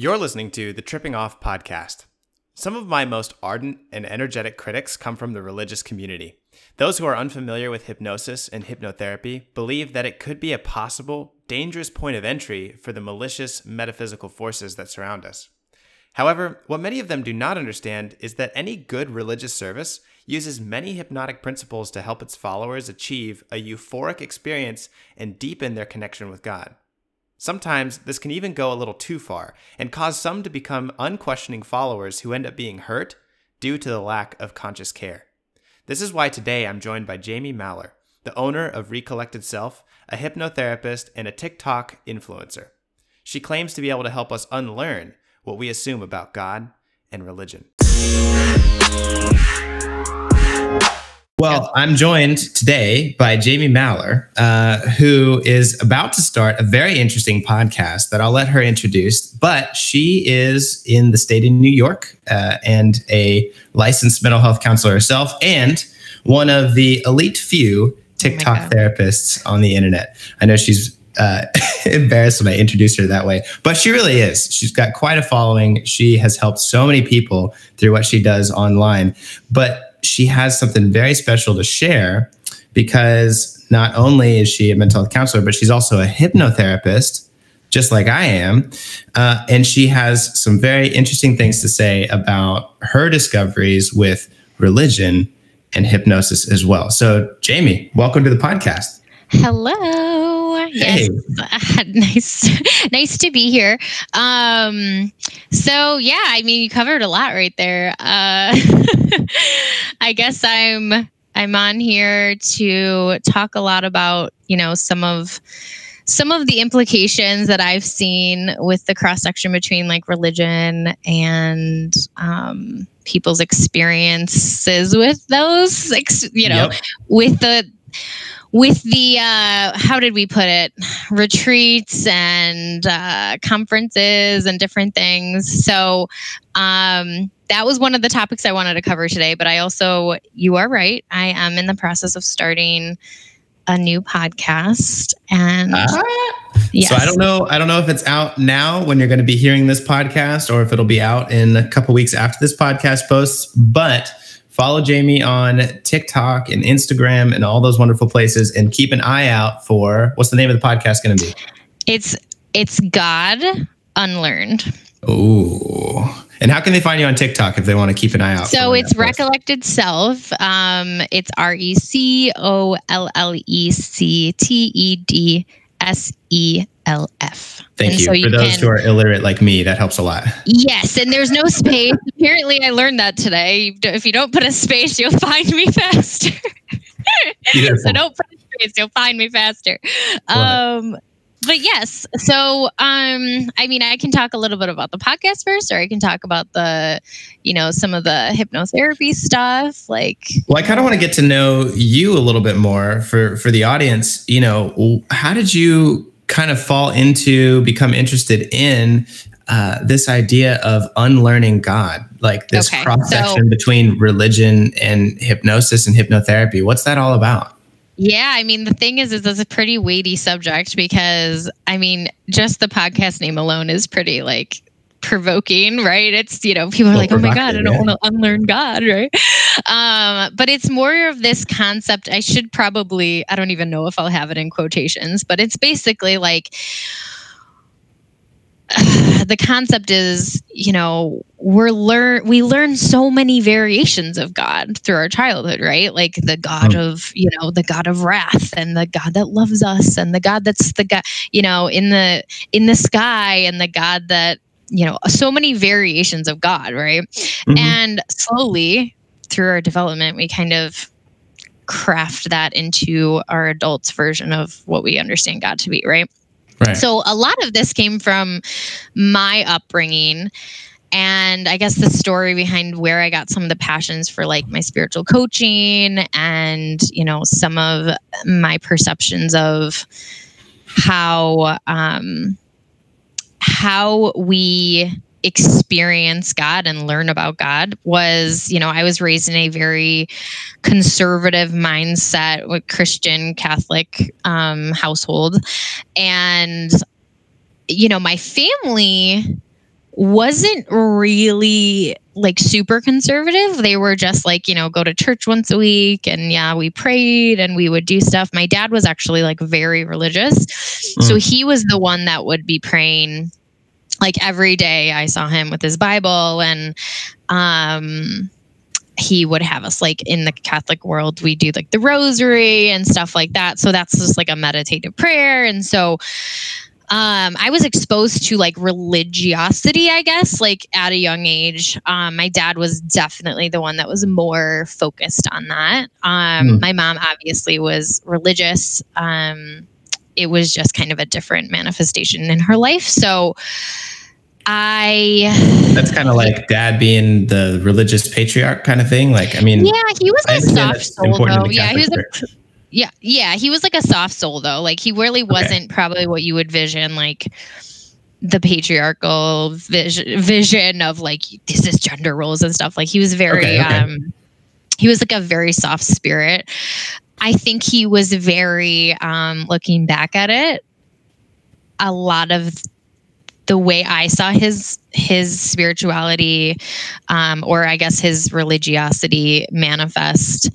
You're listening to the Tripping Off podcast. Some of my most ardent and energetic critics come from the religious community. Those who are unfamiliar with hypnosis and hypnotherapy believe that it could be a possible, dangerous point of entry for the malicious metaphysical forces that surround us. However, what many of them do not understand is that any good religious service uses many hypnotic principles to help its followers achieve a euphoric experience and deepen their connection with God. Sometimes this can even go a little too far and cause some to become unquestioning followers who end up being hurt due to the lack of conscious care. This is why today I'm joined by Jamie Maller, the owner of Recollected Self, a hypnotherapist, and a TikTok influencer. She claims to be able to help us unlearn what we assume about God and religion. Well, I'm joined today by Jamie Maller, uh, who is about to start a very interesting podcast that I'll let her introduce. But she is in the state of New York uh, and a licensed mental health counselor herself, and one of the elite few TikTok oh therapists on the internet. I know she's uh, embarrassed when I introduce her that way, but she really is. She's got quite a following. She has helped so many people through what she does online. But she has something very special to share because not only is she a mental health counselor, but she's also a hypnotherapist, just like I am. Uh, and she has some very interesting things to say about her discoveries with religion and hypnosis as well. So, Jamie, welcome to the podcast. Hello. Yes. Hey. nice nice to be here. Um so yeah, I mean you covered a lot right there. Uh I guess I'm I'm on here to talk a lot about, you know, some of some of the implications that I've seen with the cross section between like religion and um, people's experiences with those, you know, yep. with the with the uh, how did we put it? Retreats and uh, conferences and different things. So um, that was one of the topics i wanted to cover today but i also you are right i am in the process of starting a new podcast and uh, yes. so i don't know i don't know if it's out now when you're going to be hearing this podcast or if it'll be out in a couple weeks after this podcast posts but follow Jamie on TikTok and Instagram and all those wonderful places and keep an eye out for what's the name of the podcast going to be? It's it's God Unlearned. Oh. And how can they find you on TikTok if they want to keep an eye out? So it's Recollected Self. Um, it's R E C O L L E C T E D S E L F. Thank and you. So you. For those can, who are illiterate like me, that helps a lot. Yes, and there's no space. Apparently, I learned that today. If you don't put a space, you'll find me faster. so don't put a space, you'll find me faster. Um, but yes, so um, I mean, I can talk a little bit about the podcast first, or I can talk about the, you know, some of the hypnotherapy stuff. Like, well, I kind of want to get to know you a little bit more for for the audience. You know, how did you kind of fall into become interested in uh, this idea of unlearning God, like this okay, cross section so, between religion and hypnosis and hypnotherapy. What's that all about? Yeah, I mean the thing is, is it's a pretty weighty subject because I mean, just the podcast name alone is pretty like provoking, right? It's you know people are like, oh my god, I don't want to unlearn God, right? Um, but it's more of this concept. I should probably, I don't even know if I'll have it in quotations, but it's basically like the concept is you know we're learn we learn so many variations of god through our childhood right like the god mm. of you know the god of wrath and the god that loves us and the god that's the god you know in the in the sky and the god that you know so many variations of god right mm-hmm. and slowly through our development we kind of craft that into our adults version of what we understand god to be right Right. So a lot of this came from my upbringing and I guess the story behind where I got some of the passions for like my spiritual coaching and you know some of my perceptions of how um how we experience God and learn about God was, you know, I was raised in a very conservative mindset with Christian Catholic um, household. And, you know, my family wasn't really like super conservative. They were just like, you know, go to church once a week and yeah, we prayed and we would do stuff. My dad was actually like very religious. Mm. So he was the one that would be praying like every day. I saw him with his Bible and um he would have us like in the Catholic world, we do like the rosary and stuff like that. So that's just like a meditative prayer. And so um, I was exposed to like religiosity, I guess, like at a young age. Um, my dad was definitely the one that was more focused on that. Um, mm. My mom obviously was religious. Um, it was just kind of a different manifestation in her life. So I. That's kind of like dad being the religious patriarch kind of thing. Like, I mean, yeah, he was a soft soul though. Yeah, he was a yeah, yeah, he was like a soft soul though. Like he really wasn't okay. probably what you would vision like the patriarchal vision vision of like this is gender roles and stuff. Like he was very okay, okay. um he was like a very soft spirit. I think he was very um looking back at it a lot of the way I saw his his spirituality, um, or I guess his religiosity manifest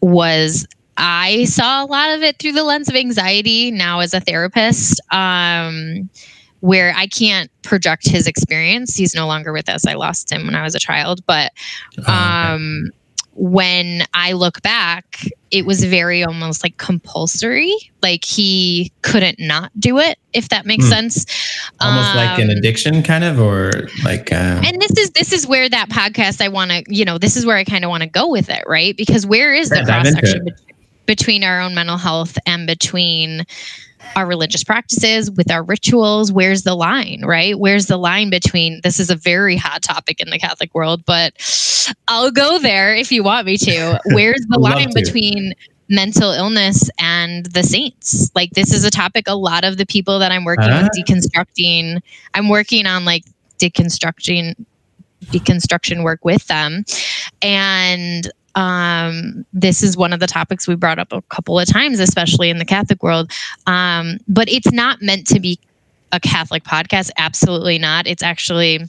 was I saw a lot of it through the lens of anxiety now as a therapist, um, where I can't project his experience. He's no longer with us. I lost him when I was a child. But oh, um, okay. when I look back, it was very almost like compulsory. Like he couldn't not do it, if that makes mm. sense. Almost um, like an um, addiction, kind of, or like. Uh, and this is this is where that podcast I want to, you know, this is where I kind of want to go with it, right? Because where is the cross section? Between our own mental health and between our religious practices with our rituals where's the line right? Where's the line between this is a very hot topic in the catholic world but i'll go there if you want me to. Where's the line between mental illness and the saints? Like this is a topic a lot of the people that i'm working uh-huh. with deconstructing i'm working on like deconstructing deconstruction work with them. And um, this is one of the topics we brought up a couple of times, especially in the Catholic world. Um, but it's not meant to be a Catholic podcast. Absolutely not. It's actually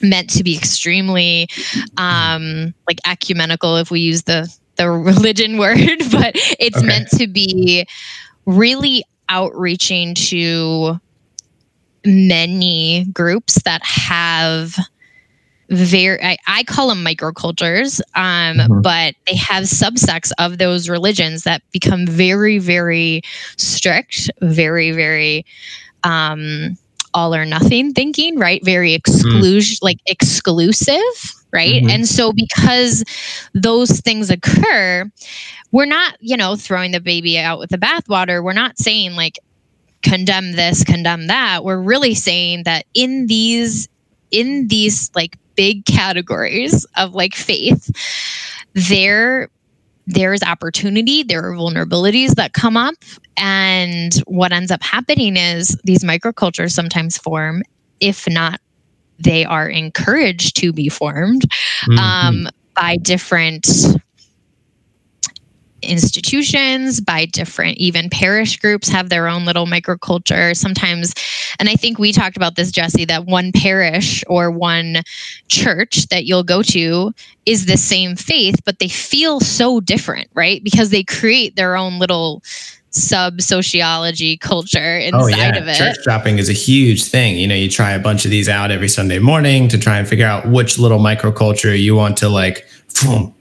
meant to be extremely um, like ecumenical, if we use the the religion word, but it's okay. meant to be really outreaching to many groups that have very I, I, call them microcultures um, mm-hmm. but they have subsects of those religions that become very very strict very very um, all or nothing thinking right very exclusion mm. like exclusive right mm-hmm. and so because those things occur we're not you know throwing the baby out with the bathwater we're not saying like condemn this condemn that we're really saying that in these in these like big categories of like faith, there there's opportunity, there are vulnerabilities that come up. And what ends up happening is these microcultures sometimes form, if not, they are encouraged to be formed mm-hmm. um, by different institutions, by different, even parish groups have their own little microculture. Sometimes, and I think we talked about this, Jesse, that one parish or one church that you'll go to is the same faith, but they feel so different, right? Because they create their own little sub sociology culture oh, inside oh, yeah. of it. Church shopping is a huge thing. You know, you try a bunch of these out every Sunday morning to try and figure out which little microculture you want to like boom,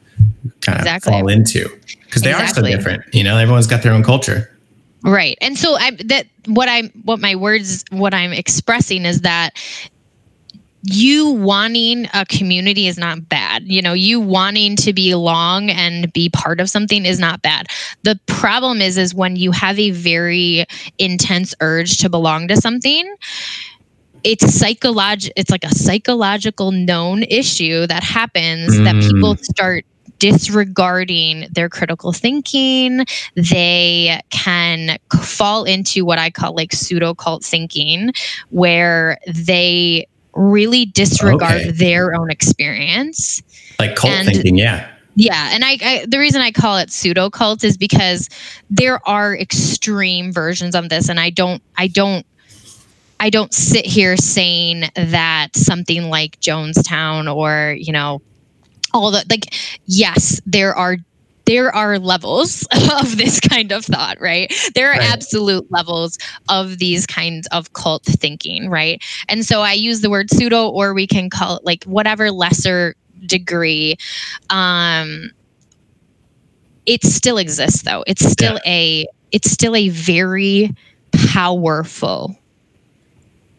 kind of fall into because they exactly. are so different. You know, everyone's got their own culture. Right. And so I that what I'm what my words what I'm expressing is that you wanting a community is not bad. You know, you wanting to belong and be part of something is not bad. The problem is is when you have a very intense urge to belong to something, it's psychological it's like a psychological known issue that happens mm. that people start disregarding their critical thinking. They can fall into what I call like pseudo cult thinking, where they really disregard okay. their own experience. Like cult and, thinking, yeah. Yeah, and I, I, the reason I call it pseudo cult is because there are extreme versions of this, and I don't I don't I don't sit here saying that something like Jonestown or, you know, all the like yes, there are there are levels of this kind of thought, right? There are right. absolute levels of these kinds of cult thinking, right? And so I use the word pseudo, or we can call it like whatever lesser degree. Um, it still exists, though. It's still yeah. a it's still a very powerful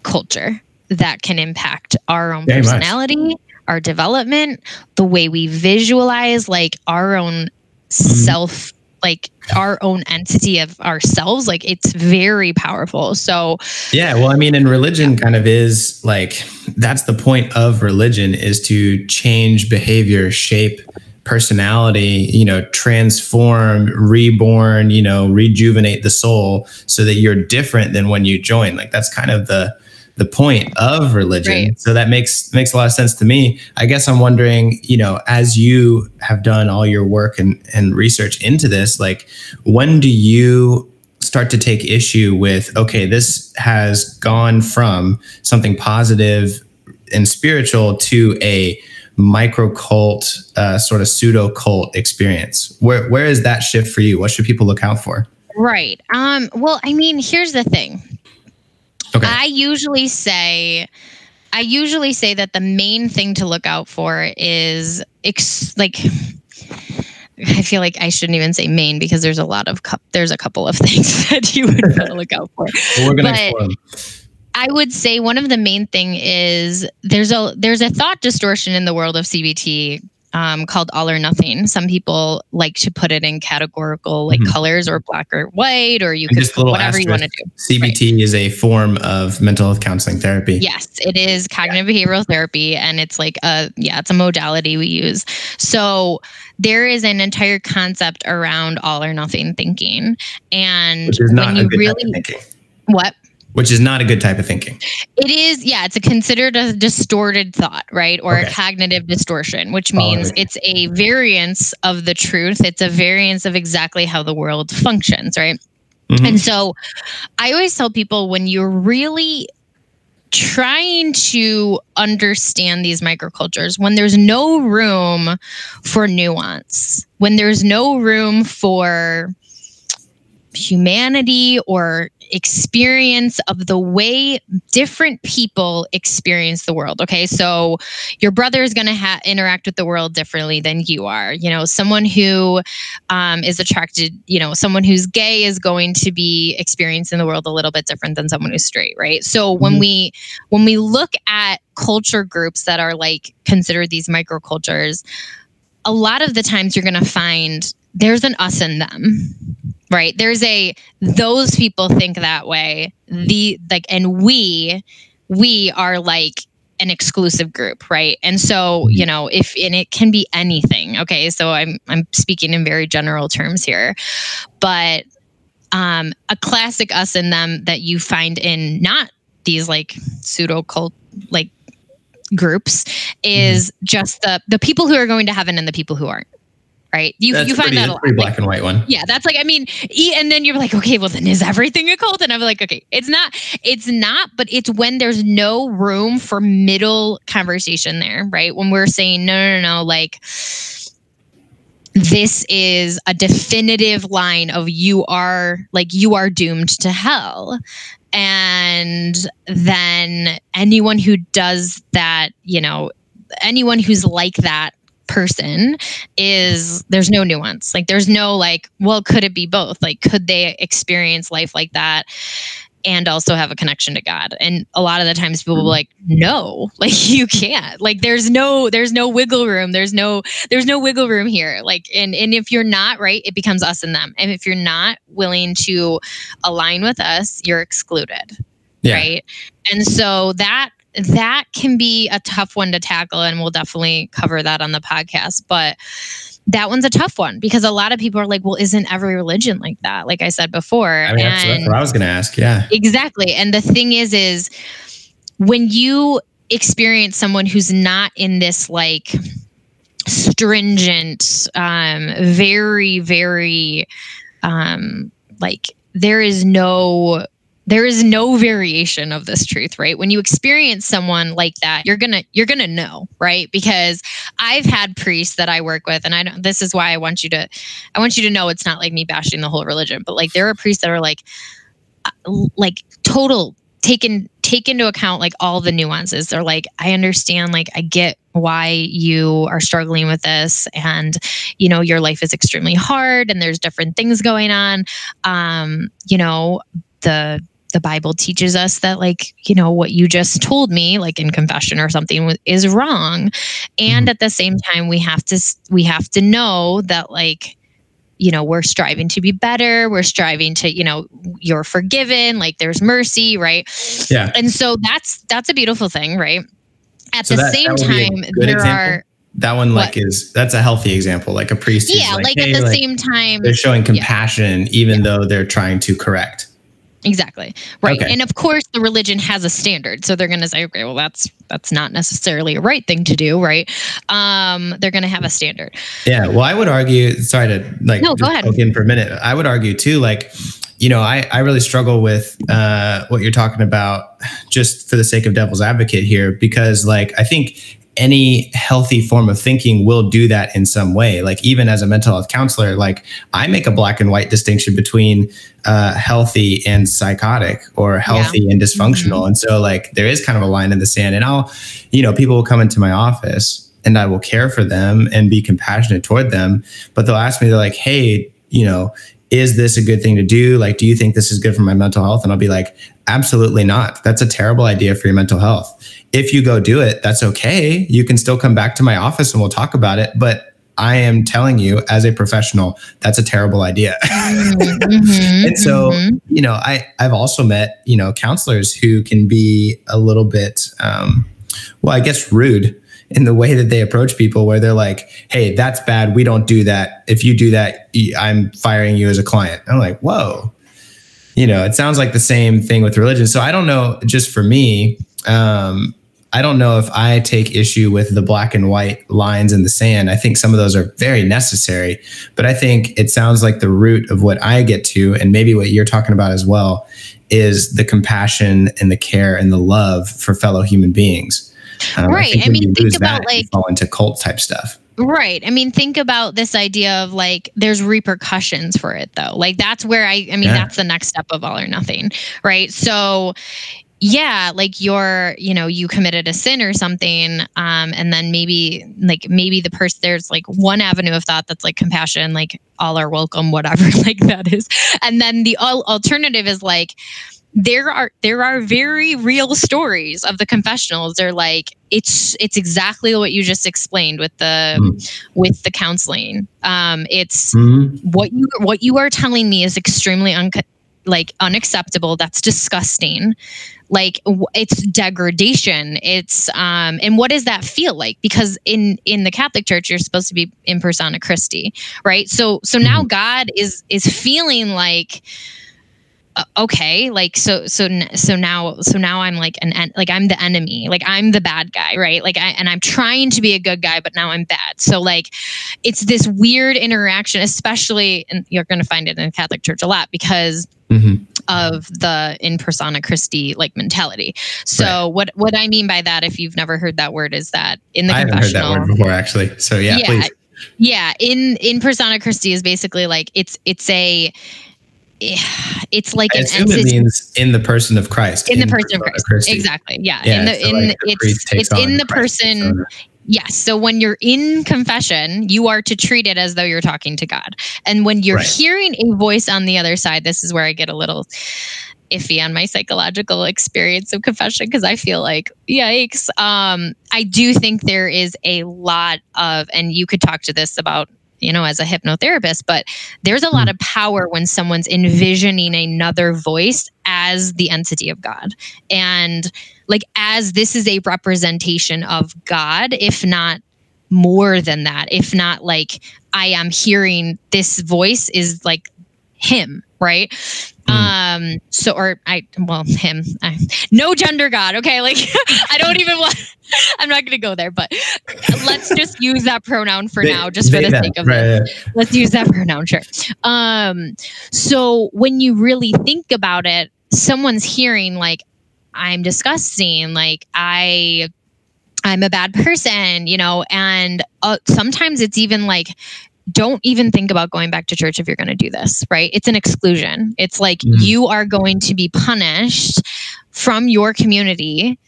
culture that can impact our own very personality, much. Our development, the way we visualize like our own mm-hmm. self like our own entity of ourselves like it's very powerful so yeah well i mean and religion kind of is like that's the point of religion is to change behavior shape personality you know transform reborn you know rejuvenate the soul so that you're different than when you join like that's kind of the the point of religion. Right. So that makes makes a lot of sense to me. I guess I'm wondering, you know, as you have done all your work and, and research into this, like when do you start to take issue with, okay, this has gone from something positive and spiritual to a micro cult, uh, sort of pseudo cult experience? Where where is that shift for you? What should people look out for? Right. Um, well, I mean, here's the thing Okay. I usually say I usually say that the main thing to look out for is ex- like I feel like I shouldn't even say main because there's a lot of cu- there's a couple of things that you would want to look out for. well, we're gonna explore them. I would say one of the main thing is there's a there's a thought distortion in the world of CBT um, called all or nothing. Some people like to put it in categorical like mm-hmm. colors or black or white, or you and could whatever asterisk, you want to do. CBT right. is a form of mental health counseling therapy. Yes, it is cognitive yeah. behavioral therapy, and it's like a yeah, it's a modality we use. So there is an entire concept around all or nothing thinking, and when you really what which is not a good type of thinking. It is, yeah, it's a considered a distorted thought, right? Or okay. a cognitive distortion, which means oh, it's a variance of the truth. It's a variance of exactly how the world functions, right? Mm-hmm. And so I always tell people when you're really trying to understand these microcultures when there's no room for nuance, when there's no room for humanity or experience of the way different people experience the world. Okay, so your brother is going to ha- interact with the world differently than you are. You know, someone who um, is attracted, you know, someone who's gay is going to be experiencing the world a little bit different than someone who's straight, right? So mm-hmm. when we when we look at culture groups that are like considered these microcultures, a lot of the times you're going to find there's an us and them right? There's a those people think that way. The like and we we are like an exclusive group right? And so you know if and it can be anything okay? So i'm i'm speaking in very general terms here. But um a classic us and them that you find in not these like pseudo cult like groups is mm-hmm. just the the people who are going to heaven and the people who aren't right? You that's you find pretty, that a pretty black like, and white one. Yeah, that's like I mean, and then you're like, okay, well then is everything a cult? And I'm like, okay, it's not, it's not, but it's when there's no room for middle conversation there, right? When we're saying no, no, no, no like this is a definitive line of you are like you are doomed to hell and then anyone who does that you know anyone who's like that person is there's no nuance. Like there's no like, well, could it be both? Like, could they experience life like that? and also have a connection to God. And a lot of the times people will be like, no, like you can't. Like there's no there's no wiggle room. There's no there's no wiggle room here. Like and and if you're not right, it becomes us and them. And if you're not willing to align with us, you're excluded. Yeah. Right. And so that that can be a tough one to tackle and we'll definitely cover that on the podcast but that one's a tough one because a lot of people are like well isn't every religion like that? Like i said before I mean, that's, that's what i was going to ask yeah. Exactly and the thing is is when you experience someone who's not in this like stringent um very very um like there is no there is no variation of this truth right? When you experience someone like that you're gonna you're gonna know right? Because i've had priests that i work with and i don't this is why i want you to i want you to know it's not like me bashing the whole religion but like there are priests that are like uh, like total taken take into account like all the nuances. They're like i understand like i get why you are struggling with this and you know your life is extremely hard and there's different things going on. Um you know the the Bible teaches us that, like, you know, what you just told me, like in confession or something, is wrong. And mm-hmm. at the same time, we have to we have to know that, like, you know, we're striving to be better. We're striving to, you know, you're forgiven. Like, there's mercy, right? Yeah. And so that's that's a beautiful thing, right? At so the that, same that time, there example. are that one like what? is that's a healthy example like a priest yeah like, like hey, at the like, same time they're showing compassion yeah. even yeah. though they're trying to correct Exactly. Right. Okay. And of course the religion has a standard. So they're going to say, okay, well that's that's not necessarily a right thing to do, right? Um, they're going to have a standard. Yeah. Well, I would argue, sorry to like no, go ahead. in for a minute. I would argue too, like, you know, I, I really struggle with uh, what you're talking about just for the sake of devil's advocate here, because like I think any healthy form of thinking will do that in some way. Like even as a mental health counselor, like I make a black and white distinction between uh, healthy and psychotic or healthy yeah. and dysfunctional. Mm-hmm. And so like there is kind of a line in the sand and I'll, you know, people will come into my office and I will care for them and be compassionate toward them, but they'll ask me, they're like, Hey, you know, is this a good thing to do? Like, do you think this is good for my mental health? And I'll be like, absolutely not. That's a terrible idea for your mental health if you go do it, that's okay. You can still come back to my office and we'll talk about it. But I am telling you, as a professional, that's a terrible idea. Mm-hmm, and so, mm-hmm. you know, I I've also met you know counselors who can be a little bit, um, well, I guess rude in the way that they approach people, where they're like, "Hey, that's bad. We don't do that. If you do that, I'm firing you as a client." I'm like, "Whoa." You know, it sounds like the same thing with religion. So I don't know. Just for me, um, I don't know if I take issue with the black and white lines in the sand. I think some of those are very necessary, but I think it sounds like the root of what I get to, and maybe what you're talking about as well, is the compassion and the care and the love for fellow human beings. Um, right. I, I mean, think about like fall into cult type stuff. Right. I mean, think about this idea of like there's repercussions for it though. Like that's where I I mean, yeah. that's the next step of all or nothing. Right. So yeah like you're you know you committed a sin or something um and then maybe like maybe the person there's like one avenue of thought that's like compassion like all are welcome whatever like that is and then the al- alternative is like there are there are very real stories of the confessionals. They're like it's it's exactly what you just explained with the mm. with the counseling. Um it's mm-hmm. what you what you are telling me is extremely un- like unacceptable. That's disgusting. Like it's degradation. It's um and what does that feel like? Because in in the catholic church you're supposed to be in persona christi right? So so now mm-hmm. god is is feeling like uh, okay like so so so now so now i'm like an en- like i'm the enemy like i'm the bad guy right like i and i'm trying to be a good guy but now i'm bad so like it's this weird interaction especially and you're going to find it in the catholic church a lot because mm-hmm. of the in persona Christi like mentality. So right. what what I mean by that, if you've never heard that word, is that in the I haven't heard that word before actually. So yeah, yeah, please. yeah. In in persona Christi is basically like it's it's a it's like I an assume entity. it means in the person of Christ. In, in the person of Christ. Christi. Exactly. Yeah. yeah in the so in like it's it's in the person. Yes. So when you're in confession, you are to treat it as though you're talking to God. And when you're right. hearing a voice on the other side, this is where I get a little iffy on my psychological experience of confession because I feel like yikes. Um, I do think there is a lot of, and you could talk to this about you know, as a hypnotherapist, but there's a lot hmm. of power when someone's envisioning another voice as the entity of God. And like, as this is a representation of God, if not more than that, if not like, I am hearing this voice is like him, right? Mm. Um, so or I well him, I, no gender god, okay? Like I don't even want I'm not gonna go there, but let's just use that pronoun for they, now, just for the sake of right, it. Yeah. Let's use that pronoun, sure. Um, so when you really think about it, someone's hearing like i'm disgusting like i i'm a bad person you know and uh, sometimes it's even like don't even think about going back to church if you're going to do this, right? It's an exclusion. It's like mm-hmm. you are going to be punished from your community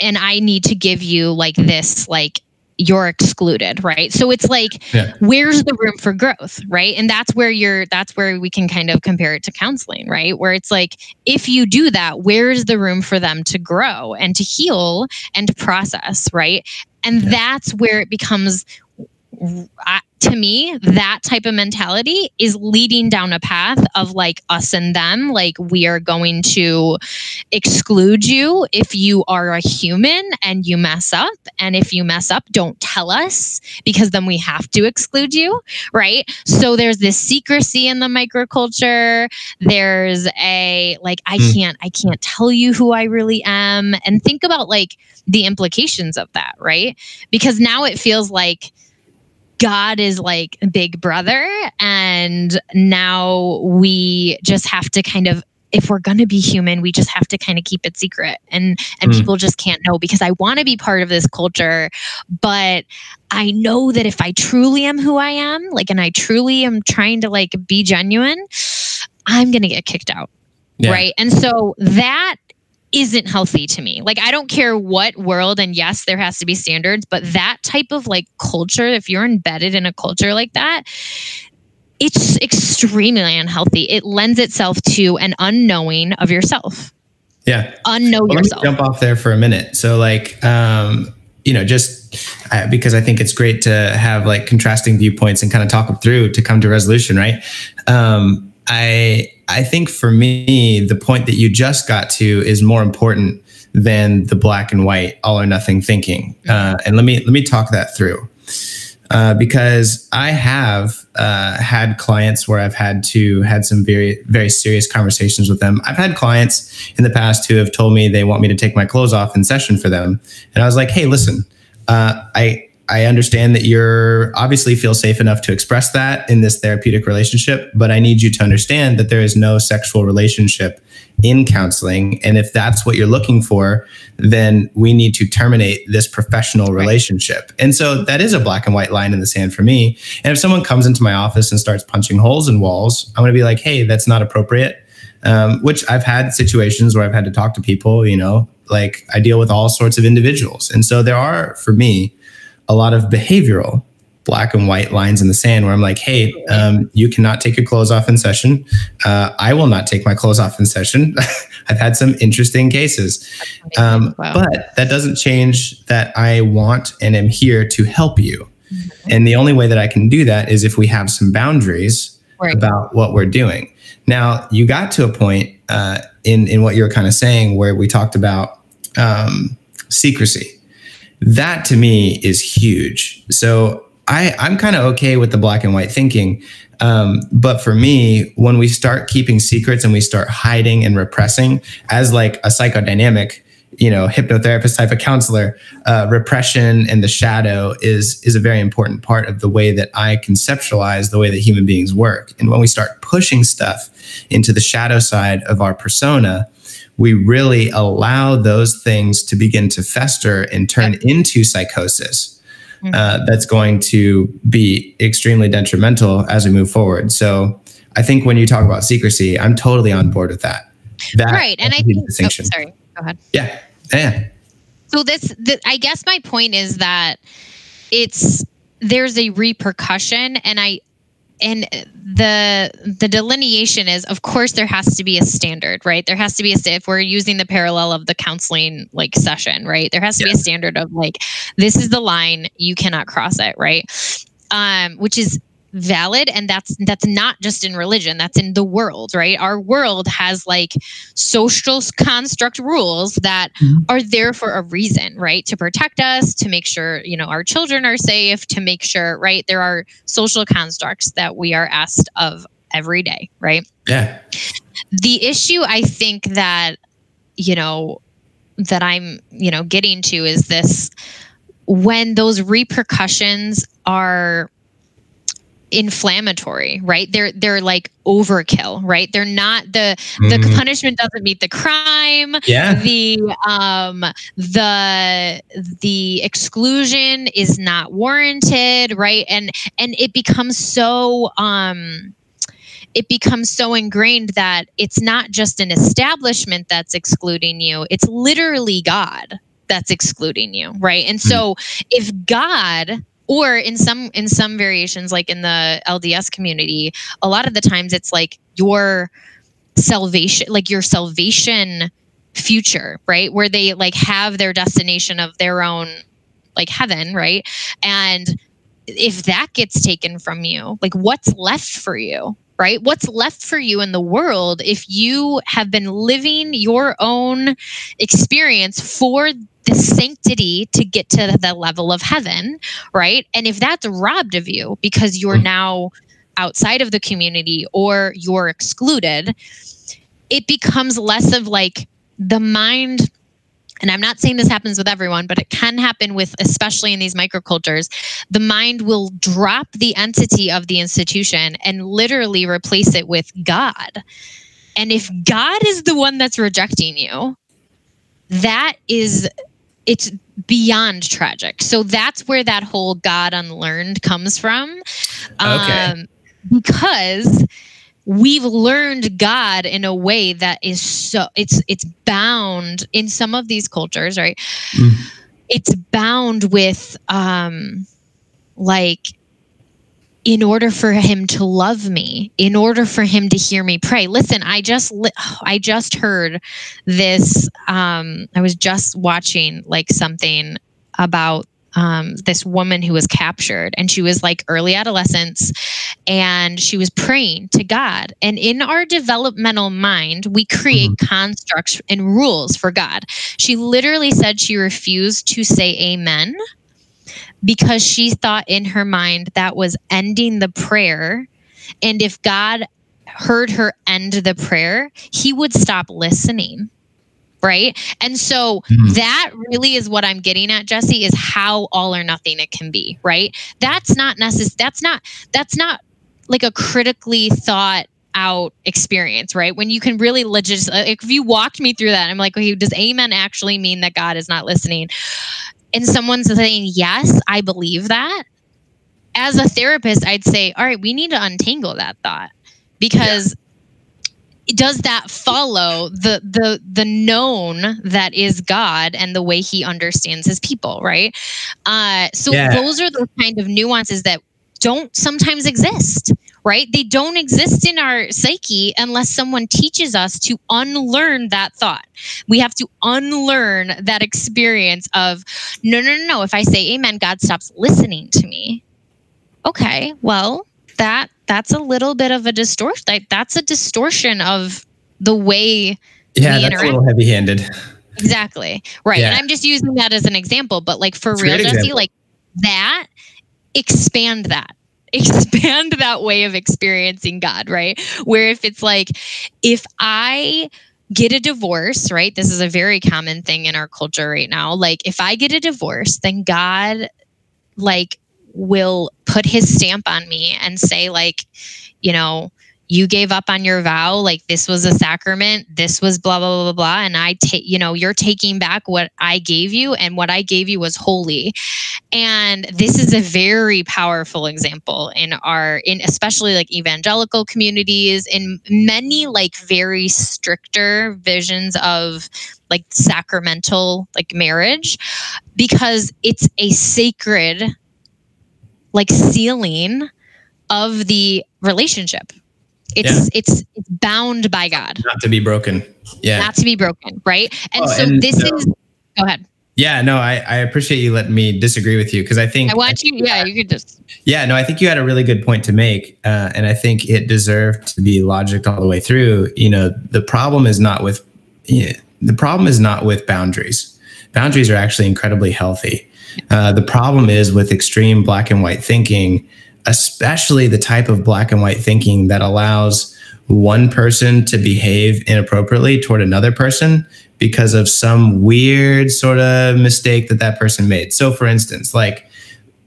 and I need to give you like this like you're excluded right so it's like yeah. where's the room for growth right and that's where you're that's where we can kind of compare it to counseling right where it's like if you do that where's the room for them to grow and to heal and to process right and yeah. that's where it becomes I, to me, that type of mentality is leading down a path of like us and them. Like, we are going to exclude you if you are a human and you mess up. And if you mess up, don't tell us because then we have to exclude you. Right. So there's this secrecy in the microculture. There's a like, I mm. can't, I can't tell you who I really am. And think about like the implications of that. Right. Because now it feels like, God is like big brother. And now we just have to kind of if we're going to be human we just have to kind of keep it secret and and mm. people just can't know because i want to be part of this culture but i know that if i truly am who i am like and i truly am trying to like be genuine i'm going to get kicked out yeah. right and so that isn't healthy to me. Like I don't care what world and yes there has to be standards, but that type of like culture if you're embedded in a culture like that it's extremely unhealthy. It lends itself to an unknowing of yourself. Yeah. Unknow well, yourself. jump off there for a minute. So like um you know just uh, because I think it's great to have like contrasting viewpoints and kind of talk them through to come to resolution, right? Um I I think for me, the point that you just got to is more important than the black and white, all or nothing thinking. Mm-hmm. Uh, and let me let me talk that through. Uh, because I have uh, had clients where I've had to had some very very serious conversations with them. I've had clients in the past who have told me they want me to take my clothes off in session for them, and I was like, "Hey, listen, uh, I I understand that you're obviously feel safe enough to express that in this therapeutic relationship, but I need you to understand that there is no sexual relationship in counseling. And if that's what you're looking for, then we need to terminate this professional relationship. And so that is a black and white line in the sand for me. And if someone comes into my office and starts punching holes in walls, I'm going to be like, hey, that's not appropriate. Um, which I've had situations where I've had to talk to people, you know, like I deal with all sorts of individuals. And so there are, for me, a lot of behavioral black and white lines in the sand where I'm like, hey, um, you cannot take your clothes off in session. Uh, I will not take my clothes off in session. I've had some interesting cases. Um, wow. But that doesn't change that I want and am here to help you. Mm-hmm. And the only way that I can do that is if we have some boundaries right. about what we're doing. Now, you got to a point uh, in, in what you're kind of saying where we talked about um, secrecy that to me is huge. So I, I'm kind of okay with the black and white thinking. Um, but for me, when we start keeping secrets and we start hiding and repressing as like a psychodynamic, you know, hypnotherapist type of counselor, uh, repression and the shadow is is a very important part of the way that I conceptualize the way that human beings work. And when we start pushing stuff into the shadow side of our persona, we really allow those things to begin to fester and turn yep. into psychosis. Mm-hmm. Uh, that's going to be extremely detrimental as we move forward. So, I think when you talk about secrecy, I'm totally on board with that. that right, and I think. Oh, sorry, go ahead. Yeah, yeah. So this, the, I guess, my point is that it's there's a repercussion, and I and the the delineation is of course there has to be a standard right? There has to be a if we're using the parallel of the counseling like session right? There has to yeah. be a standard of like this is the line you cannot cross it right? Um which is valid and that's that's not just in religion that's in the world right? Our world has like social construct rules that mm-hmm. are there for a reason right? To protect us to make sure you know our children are safe to make sure right? There are social constructs that we are asked of every day right? Yeah. The issue i think that you know that i'm you know getting to is this. When those repercussions are inflammatory right they're they're like overkill right they're not the the Mm-hmm. Mhm. punishment doesn't meet the crime Yeah. the um the the exclusion is not warranted right and and it becomes so um it becomes so ingrained that it's not just an establishment that's excluding you it's literally god that's excluding you right and so if god or in some in some variations like in the lds community a lot of the times it's like your salvation like your salvation future right? Where they like have their destination of their own like heaven right? And if that gets taken from you like what's left for you right? What's left for you in the world if you have been living your own experience for the sanctity to get to the level of heaven right and if that's robbed of you because you're Mhm. now outside of the community or you're excluded it becomes less of like the mind and I'm not saying this happens with everyone, but it can happen with, especially in these microcultures, the mind will drop the entity of the institution and literally replace it with God. And if God is the one that's rejecting you, that is, it's beyond tragic. So that's where that whole God unlearned comes from. Okay. Um, because we've learned God in a way that is so it's it's bound in some of these cultures, right? Mm. It's bound with um like in order for him to love me, in order for him to hear me pray. Listen, I just li- I just heard this um I was just watching like something about um, this woman who was captured and she was like early adolescence and she was praying to God. And in our developmental mind, we create constructs and rules for God. She literally said she refused to say amen because she thought in her mind that was ending the prayer. And if God heard her end the prayer, he would stop listening. Right. And so Mhm. that really is what I'm getting at, Jesse, is how all or nothing it can be. Right. That's not necessary. That's not, that's not like a critically thought out experience, right? When you can really legit, if you walked me through that, I'm like, okay, does amen actually mean that God is not listening? And someone's saying, yes, I believe that. As a therapist, I'd say, all right, we need to untangle that thought because does that follow the the the known that is God and the way He understands His people, right? Uh, so Yeah. those are the kind of nuances that don't sometimes exist, right? They don't exist in our psyche unless someone teaches us to unlearn that thought. We have to unlearn that experience of no, no, no, no. If I say Amen, God stops listening to me. Okay, well, that that's a little bit of a distortion. Like, that's a distortion of the way Yeah, that's a little heavy handed. Exactly. Right. And Yeah. I'm just using that as an example, but like for It's real, Jesse, like that, expand that. Expand that way of experiencing God, right? Where if it's like, if I get a divorce, right? This is a very common thing in our culture right now. Like, if I get a divorce, then God, like, will put his stamp on me and say, like, you know, you gave up on your vow like this was a sacrament this was blah blah blah blah blah and i take you know you're taking back what i gave you and what i gave you was holy. And this is a very powerful example in our in especially like evangelical communities in many like very stricter visions of like sacramental like marriage because it's a sacred like sealing of the relationship it's it's it's bound by god Not to be broken. Yeah. not to be broken right and Oh, so and this so- is go ahead Yeah, no, I, I appreciate you letting me disagree with you because I think i want you yeah you could just Yeah, no, I think you had a really good point to make, uh, and I think it deserved to be logic all the way through. You know, the problem is not with yeah, the problem is not with boundaries. Boundaries are actually incredibly healthy. Uh, the problem is with extreme black and white thinking, especially the type of black and white thinking that allows one person to behave inappropriately toward another person because of some weird sort of mistake that that person made. So, for instance, like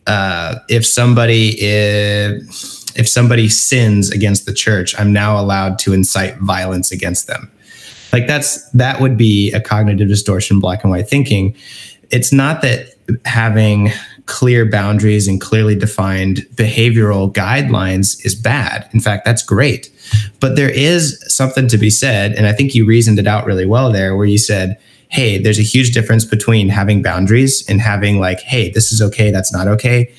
uh, if somebody is, if somebody sins against the church, I'm now allowed to incite violence against them. Like that's that would be a cognitive distortion, black and white thinking. It's not that having clear boundaries and clearly defined behavioral guidelines is bad. In fact, that's great. But there is something to be said, and I think you reasoned it out really well there, where you said, hey, there's a huge difference between having boundaries and having like, hey, this is okay, that's not okay.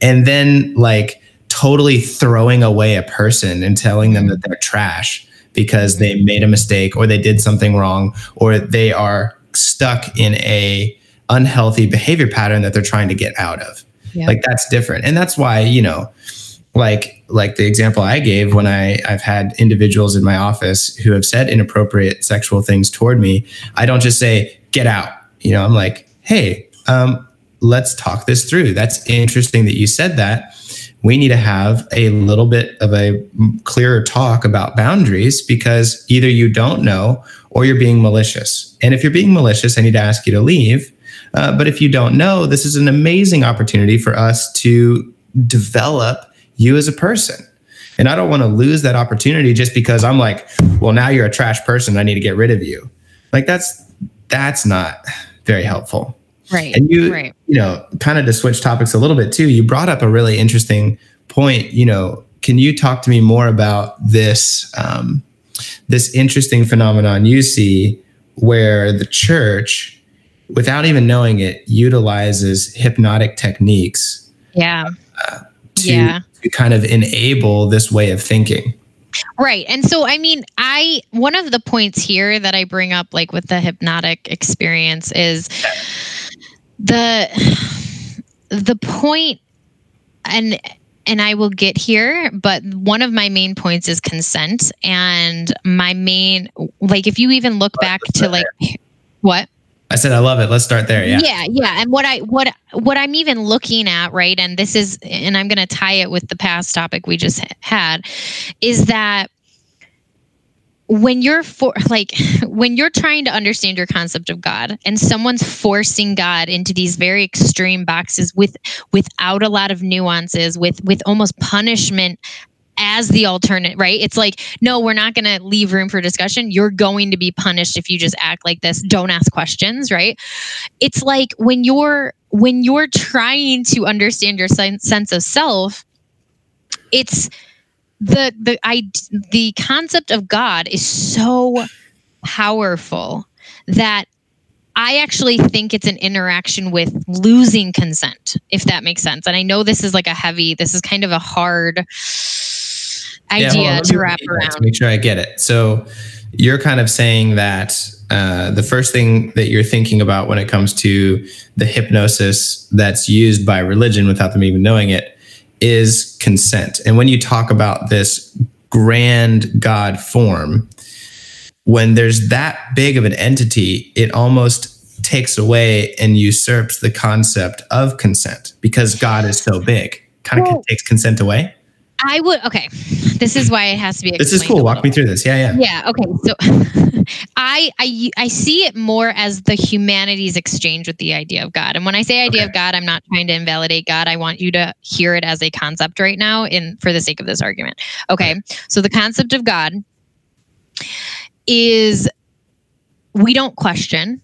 And then like totally throwing away a person and telling them that they're trash because mm-hmm. they made a mistake or they did something wrong or they are stuck in a unhealthy behavior pattern that they're trying to get out of. Yeah. Like that's different. And that's why, you know, like like the example I gave when I I've had individuals in my office who have said inappropriate sexual things toward me, I don't just say get out. You know, I'm like, "Hey, um let's talk this through. That's interesting that you said that. We need to have a little bit of a clearer talk about boundaries because either you don't know or you're being malicious. And if you're being malicious, I need to ask you to leave. Uh, but if you don't know, this is an amazing opportunity for us to develop you as a person. And I don't want to lose that opportunity just because I'm like, well, now you're a trash person. I need to get rid of you. Like that's that's not very helpful. Right. And you, right. you know, kind of to switch topics a little bit too, you brought up a really interesting point. You know, can you talk to me more about this um, this interesting phenomenon you see where the church, without even knowing it, utilizes hypnotic techniques? Yeah. Uh, to, yeah. to kind of enable this way of thinking. Right. And so, I mean, I, one of the points here that I bring up, like with the hypnotic experience, is the, the point, and, and I will get here, but one of my main points is consent. And my main, like, if you even look back to like, what? I said I love it. Let's start there. Yeah. Yeah, yeah. And what I what what I'm even looking at, right? And this is and I'm going to tie it with the past topic we just had is that when you're for like when you're trying to understand your concept of god and someone's forcing god into these very extreme boxes with without a lot of nuances with with almost punishment as the alternate, right? It's like, no, we're not going to leave room for discussion. You're going to be punished if you just act like this. Don't ask questions, right? It's like when you're when you're trying to understand your sense of self, it's the the I the concept of God is so powerful that I actually think it's an interaction with losing consent, if that makes sense. And I know this is like a heavy, this is kind of a hard idea yeah, to wrap around. To make sure I get it. So you're kind of saying that uh, the first thing that you're thinking about when it comes to the hypnosis that's used by religion without them even knowing it is consent. And when you talk about this grand God form, when there's that big of an entity, it almost takes away and usurps the concept of consent because God is so big. Kind of takes consent away. I would okay. This is why it has to be. This is cool. Walk me through this. Yeah, yeah. Yeah. Okay. So, I I I see it more as the humanities exchange with the idea of God. And when I say idea okay. of God, I'm not trying to invalidate God. I want you to hear it as a concept right now, in for the sake of this argument. Okay. So the concept of God is we don't question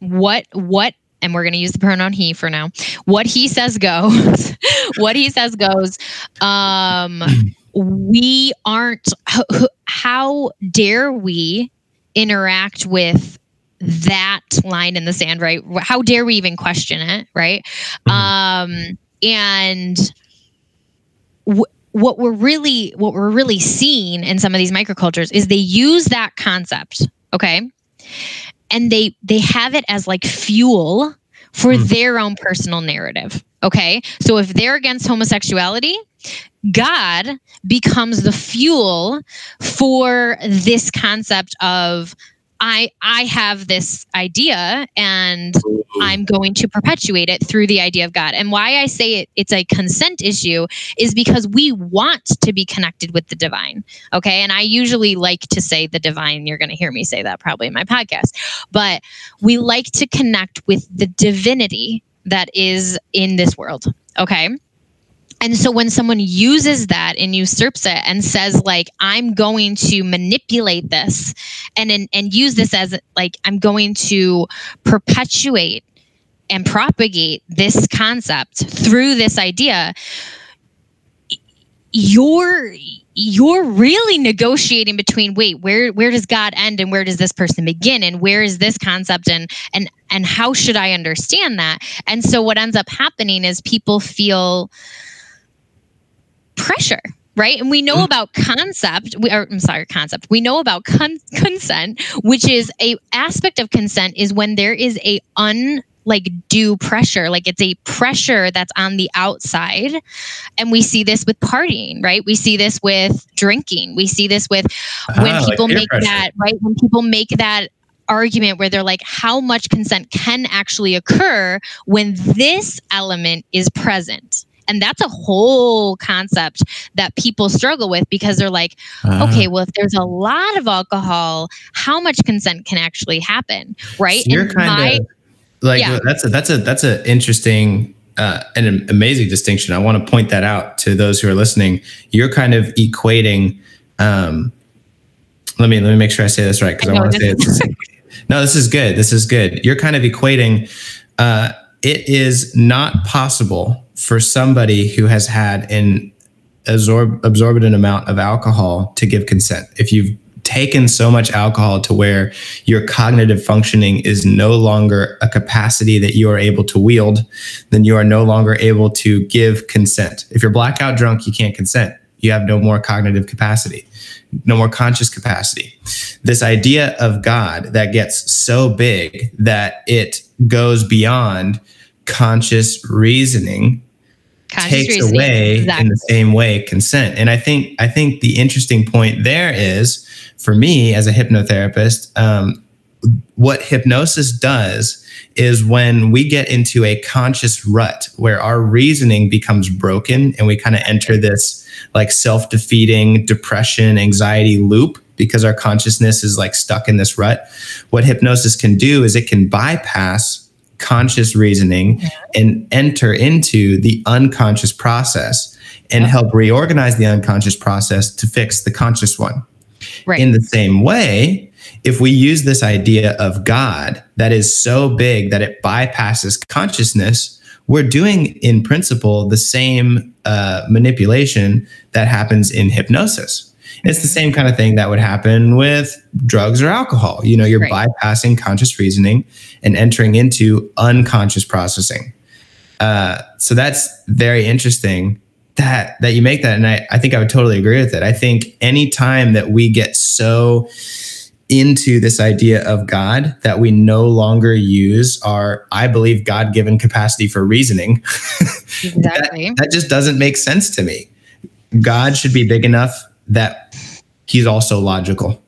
what what and we're going to use the pronoun he for now. What he says goes. what he says goes. Um, we aren't. How dare we interact with that line in the sand? Right? How dare we even question it? Right? Mm-hmm. Um, and. W- what we're really what we're really seeing in some of these microcultures is they use that concept okay and they they have it as like fuel for mm. their own personal narrative. Okay. So if they're against homosexuality, God becomes the fuel for this concept of I I have this idea and I'm going to perpetuate it through the idea of God. And why I say it it's a consent issue is because we want to be connected with the divine. Okay? And I usually like to say the divine. You're going to hear me say that probably in my podcast. But we like to connect with the divinity that is in this world. Okay? And so when someone uses that and usurps it and says like i'm going to manipulate this and and, and use this as like i'm going to perpetuate and propagate this concept through this idea you're you're really negotiating between wait where where does god end and where does this person begin and where is this concept and and and how should i understand that? And so what ends up happening is people feel pressure right? And we know mm. about concept we are i'm sorry concept. We know about con- consent which is a aspect of consent is when there is a un like due pressure like it's a pressure that's on the outside. And we see this with partying right? We see this with drinking. We see this with when ah, people like make pressure. that right? When people make that argument where they're like how much consent can actually occur when this element is present and that's a whole concept that people struggle with because they're like, uh, okay, well, if there's a lot of alcohol, how much consent can actually happen? Right. So you're and kind my, of like yeah. that's a that's a that's an interesting uh, an amazing distinction. I want to point that out to those who are listening. You're kind of equating. Um, let me let me make sure I say this right because I, I want to say it. no, this is good. This is good. You're kind of equating. Uh, it is not possible for somebody who has had an absorb, absorbent amount of alcohol to give consent. If you've taken so much alcohol to where your cognitive functioning is no longer a capacity that you are able to wield, then you are no longer able to give consent. If you're blackout drunk, you can't consent. You have no more cognitive capacity, no more conscious capacity. This idea of God that gets so big that it goes beyond conscious reasoning takes reasoning. away exactly. in the same way consent. And I think I think the interesting point there is for me as a hypnotherapist, um, what hypnosis does is when we get into a conscious rut where our reasoning becomes broken and we kind of enter this like self-defeating depression anxiety loop because our consciousness is like stuck in this rut what hypnosis can do is it can bypass conscious reasoning and enter into the unconscious process and help reorganize the unconscious process to fix the conscious one. Right. In the same way, if we use this idea of God that is so big that it bypasses consciousness, we're doing in principle the same uh, manipulation that happens in hypnosis. It's the same kind of thing that would happen with drugs or alcohol. You know, you're right. bypassing conscious reasoning and entering into unconscious processing. Uh, so that's very interesting that that you make that, and I, I think I would totally agree with it. I think any time that we get so into this idea of God that we no longer use our, I believe, God given capacity for reasoning. Exactly. that, that, just doesn't make sense to me. God should be big enough that he's also logical.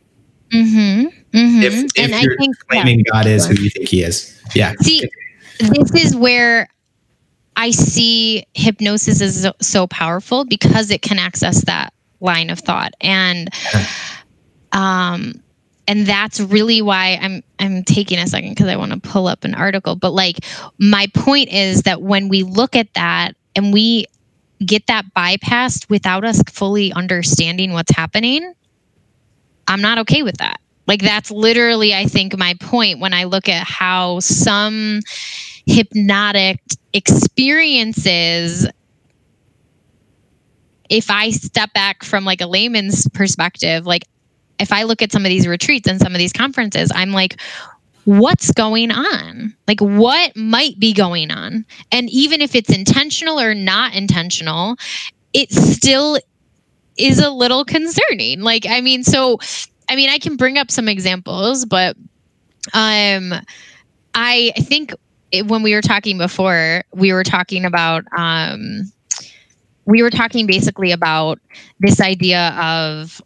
Mm-hmm. Mm-hmm. If, if and you're think, claiming yeah, God is who you think he is. Yeah. See, this is where I see hypnosis is so, so powerful because it can access that line of thought. And um and that's really why I'm I'm taking a second because I want to pull up an article. But like my point is that when we look at that and we get that bypassed without us fully understanding what's happening, I'm not okay with that. Like that's literally, I think, my point when I look at how some hypnotic experiences if I step back from like a layman's perspective, like if I look at some of these retreats and some of these conferences, I'm like, what's going on? Like, what might be going on? And even if it's intentional or not intentional, it still is a little concerning. Like, I mean, so, I mean, I can bring up some examples, but um, I think it, when we were talking before, we were talking about, um, we were talking basically about this idea of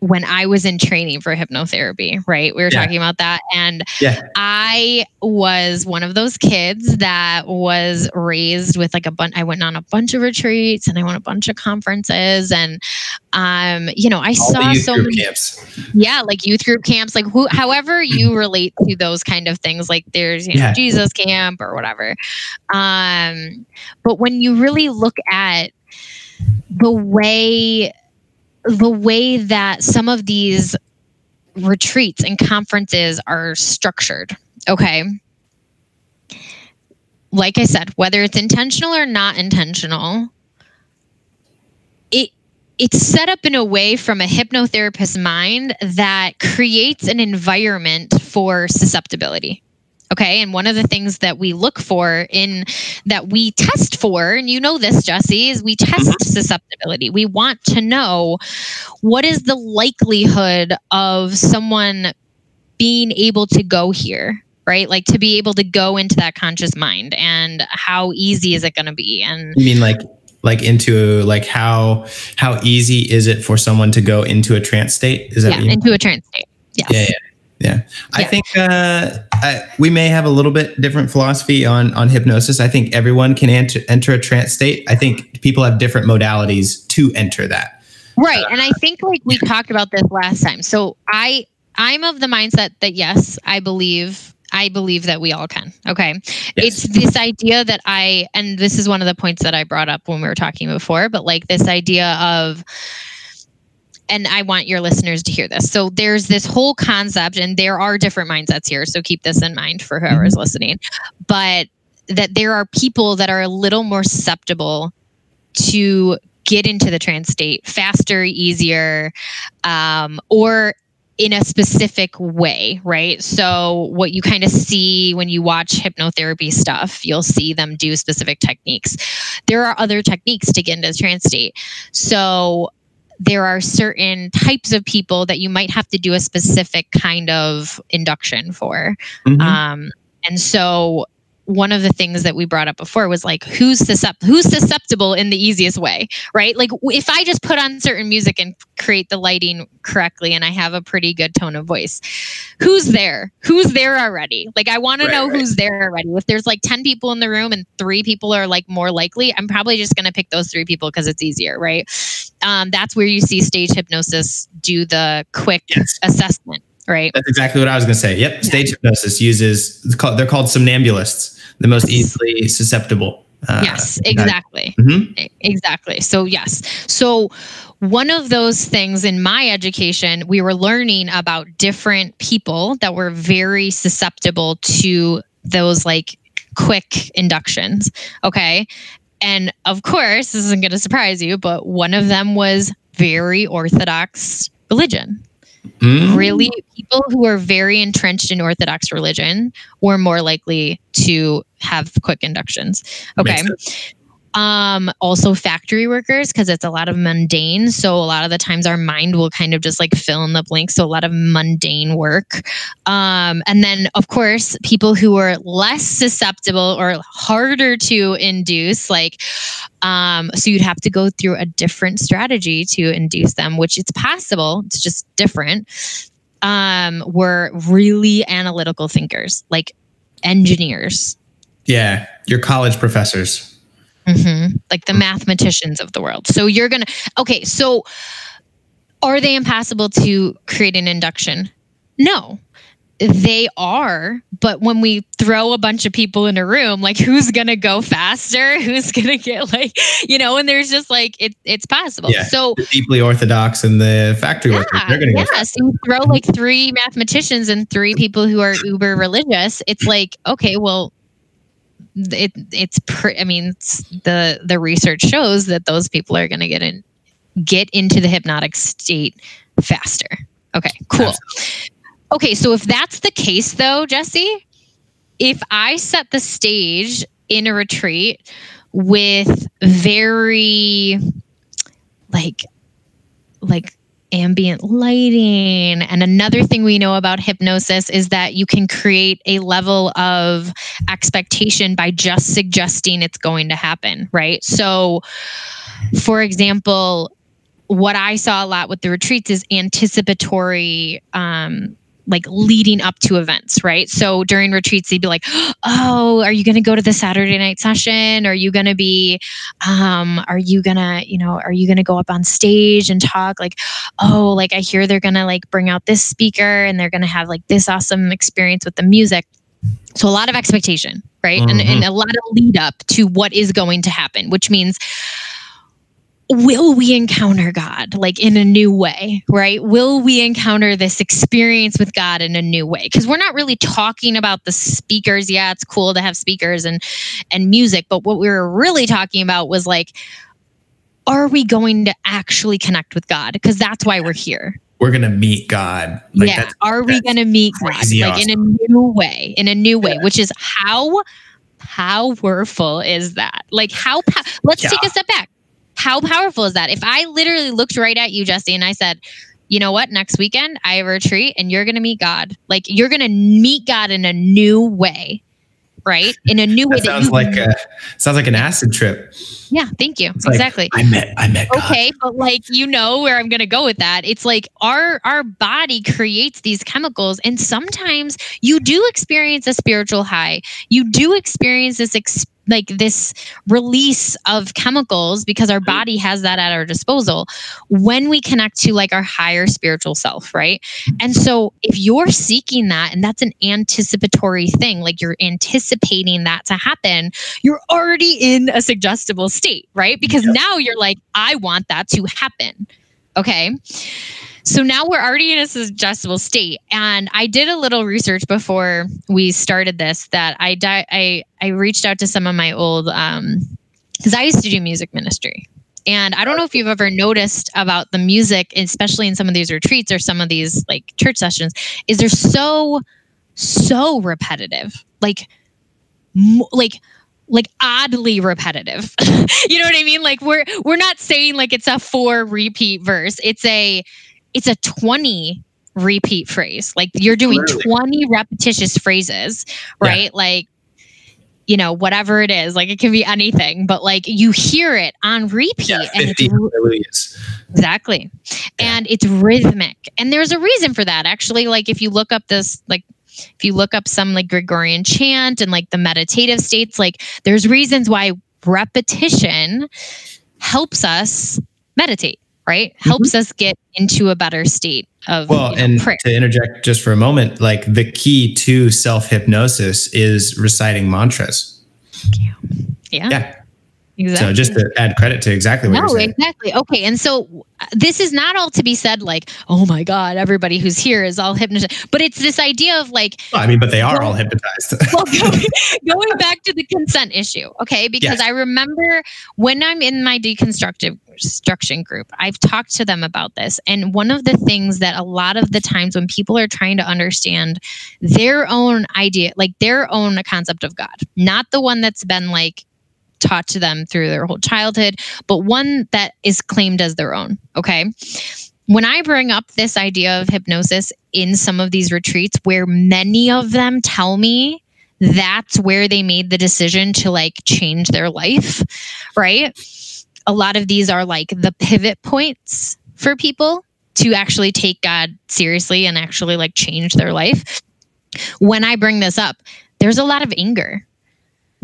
when I was in training for hypnotherapy, right? We were yeah. talking about that. And yeah. I was one of those kids that was raised with like a bunch, I went on a bunch of retreats and I went a bunch of conferences. And, um, you know, I All saw so many, camps. yeah, like youth group camps, like who, however you relate to those kind of things, like there's, you know, yeah. Jesus camp or whatever. Um, but when you really look at the way, the way that some of these retreats and conferences are structured. Okay. Like I said, whether it's intentional or not intentional, it it's set up in a way from a hypnotherapist's mind that creates an environment for susceptibility. Okay. And one of the things that we look for in that we test for, and you know this, Jesse, is we test mm-hmm. susceptibility. We want to know what is the likelihood of someone being able to go here, right? Like to be able to go into that conscious mind and how easy is it going to be? And you mean like like into like how how easy is it for someone to go into a trance state? Is that yeah, into a trance state? Yes. Yeah, yeah. Yeah, I yeah. think uh, I, we may have a little bit different philosophy on on hypnosis. I think everyone can enter enter a trance state. I think people have different modalities to enter that. Right, uh, and I think like we talked about this last time. So I I'm of the mindset that yes, I believe I believe that we all can. Okay. Yes. It's this idea that I, and this is one of the points that I brought up when we were talking before, but like this idea of and I want your listeners to hear this. So there's this whole concept, and there are different mindsets here. So keep this in mind for whoever is mm-hmm. listening. But that there are people that are a little more susceptible to get into the trance state faster, easier, um, or in a specific way, right? So, what you kind of see when you watch hypnotherapy stuff, you'll see them do specific techniques. There are other techniques to get into the trance state. So, there are certain types of people that you might have to do a specific kind of induction for. Mm-hmm. Um, and so one of the things that we brought up before was like who's suscept- who's susceptible in the easiest way right? Like if i just put on certain music and create the lighting correctly and i have a pretty good tone of voice who's there? Who's there already? Like i want right, to know right. who's there already. If there's like 10 people in the room and three people are like more likely i'm probably just going to pick those three people because it's easier right? Um, that's where you see stage hypnosis do the quick yes. assessment right? That's exactly what i was going to say. Yep stage hypnosis uses they're called somnambulists the most easily susceptible. Uh, yes, exactly. Mm-hmm. Exactly. So, yes. So, one of those things in my education, we were learning about different people that were very susceptible to those like quick inductions. Okay. And of course, this isn't going to surprise you, but one of them was very orthodox religion. Mm. Really, people who are very entrenched in Orthodox religion were more likely to have quick inductions. Okay. Um, also factory workers because it's a lot of mundane. So a lot of the times our mind will kind of just like fill in the blanks. So a lot of mundane work. Um, and then of course people who are less susceptible or harder to induce, like um, so you'd have to go through a different strategy to induce them, which it's possible. It's just different. Um, were really analytical thinkers, like engineers. Yeah, your college professors. Mm-hmm. Like the mathematicians of the world. So you're going to, okay, so are they impossible to create an induction? No, they are. But when we throw a bunch of people in a room, like who's going to go faster? Who's going to get like, you know, and there's just like, it, it's possible. Yeah, so deeply orthodox and the factory yeah, workers, they're going to yeah. So you throw like three mathematicians and three people who are uber religious. It's like, okay, well, it it's pre- I mean it's the the research shows that those people are going to get in get into the hypnotic state faster. Okay, cool. Okay, so if that's the case though, Jesse, if I set the stage in a retreat with very like like ambient lighting. And another thing we know about hypnosis is that you can create a level of expectation by just suggesting it's going to happen, right? So, for example, what I saw a lot with the retreats is anticipatory um, like leading up to events, right? So during retreats, they'd be like, "Oh, are you going to go to the Saturday night session? Are you going to be, um, are you gonna, you know, are you going to go up on stage and talk? Like, oh, like I hear they're going to like bring out this speaker and they're going to have like this awesome experience with the music." So a lot of expectation, right, mm-hmm. and, and a lot of lead up to what is going to happen, which means will we encounter God like in a new way, right? Will we encounter this experience with God in a new way? Because we're not really talking about the speakers. Yeah, it's cool to have speakers and and music, but what we were really talking about was like, are we going to actually connect with God? Because that's why we're here. We're gonna meet God. Like yeah. Are we gonna meet God awesome. like in a new way? In a new way, yeah. which is how how powerful is that? Like how? Let's yeah. take a step back how powerful is that? If I literally looked right at you, Jesse, and I said, you know what? Next weekend, I have a retreat and you're going to meet God. Like you're going to meet God in a new way, right? In a new way. That sounds like a, sounds like an acid trip. Yeah, thank you. It's exactly. Like, I met, I met. God. Okay, but like you know where I'm going to go with that. It's like our our body creates these chemicals, and sometimes you do experience a spiritual high. You do experience this. Experience like this release of chemicals because our mm. body has that at our disposal when we connect to like our higher spiritual self, right? Mm. And so if you're seeking that and that's an anticipatory thing, like you're anticipating that to happen, you're already in a suggestible state, right? Because now you're like, I want that to happen. Okay. So now we're already in a suggestible state. And I did a little research before we started this that I di- I I reached out to some of my old um because I used to do music ministry. And I don't know if you've ever noticed about the music, especially in some of these retreats or some of these like church sessions, is they're so, so repetitive. Like, like like oddly repetitive. you know what I mean? Like we're we're not saying like it's a four repeat verse. It's a it's a 20 repeat phrase. Like you're doing Literally. 20 repetitious phrases, right? Yeah. Like, you know, whatever it is, like it can be anything, but like you hear it on repeat. Yeah, and it's, exactly. Yeah. And it's rhythmic. And there's a reason for that. Actually, like if you look up this, like if you look up some like Gregorian chant and like the meditative states, like there's reasons why repetition helps us meditate right? Mm-hmm. Helps us get into a better state of well, you know, and prayer. to interject just for a moment, like the key to self hypnosis is reciting mantras. Yeah. Yeah. Yeah. Exactly. So just to add credit to exactly what no, you're saying. exactly. Okay. And so this is not all to be said like, oh my God, everybody who's here is all hypnotized. But it's this idea of like well, I mean, but they are all hypnotized. well, going, going, back to the consent issue, okay? Because yes. I remember when I'm in my deconstructive construction group, I've talked to them about this. And one of the things that a lot of the times when people are trying to understand their own idea, like their own concept of God, not the one that's been like taught to them through their whole childhood, but one that is claimed as their own. Okay. When I bring up this idea of hypnosis in some of these retreats, where many of them tell me that's where they made the decision to like change their life, right? A lot of these are like the pivot points for people to actually take God seriously and actually like change their life. When I bring this up, there's a lot of anger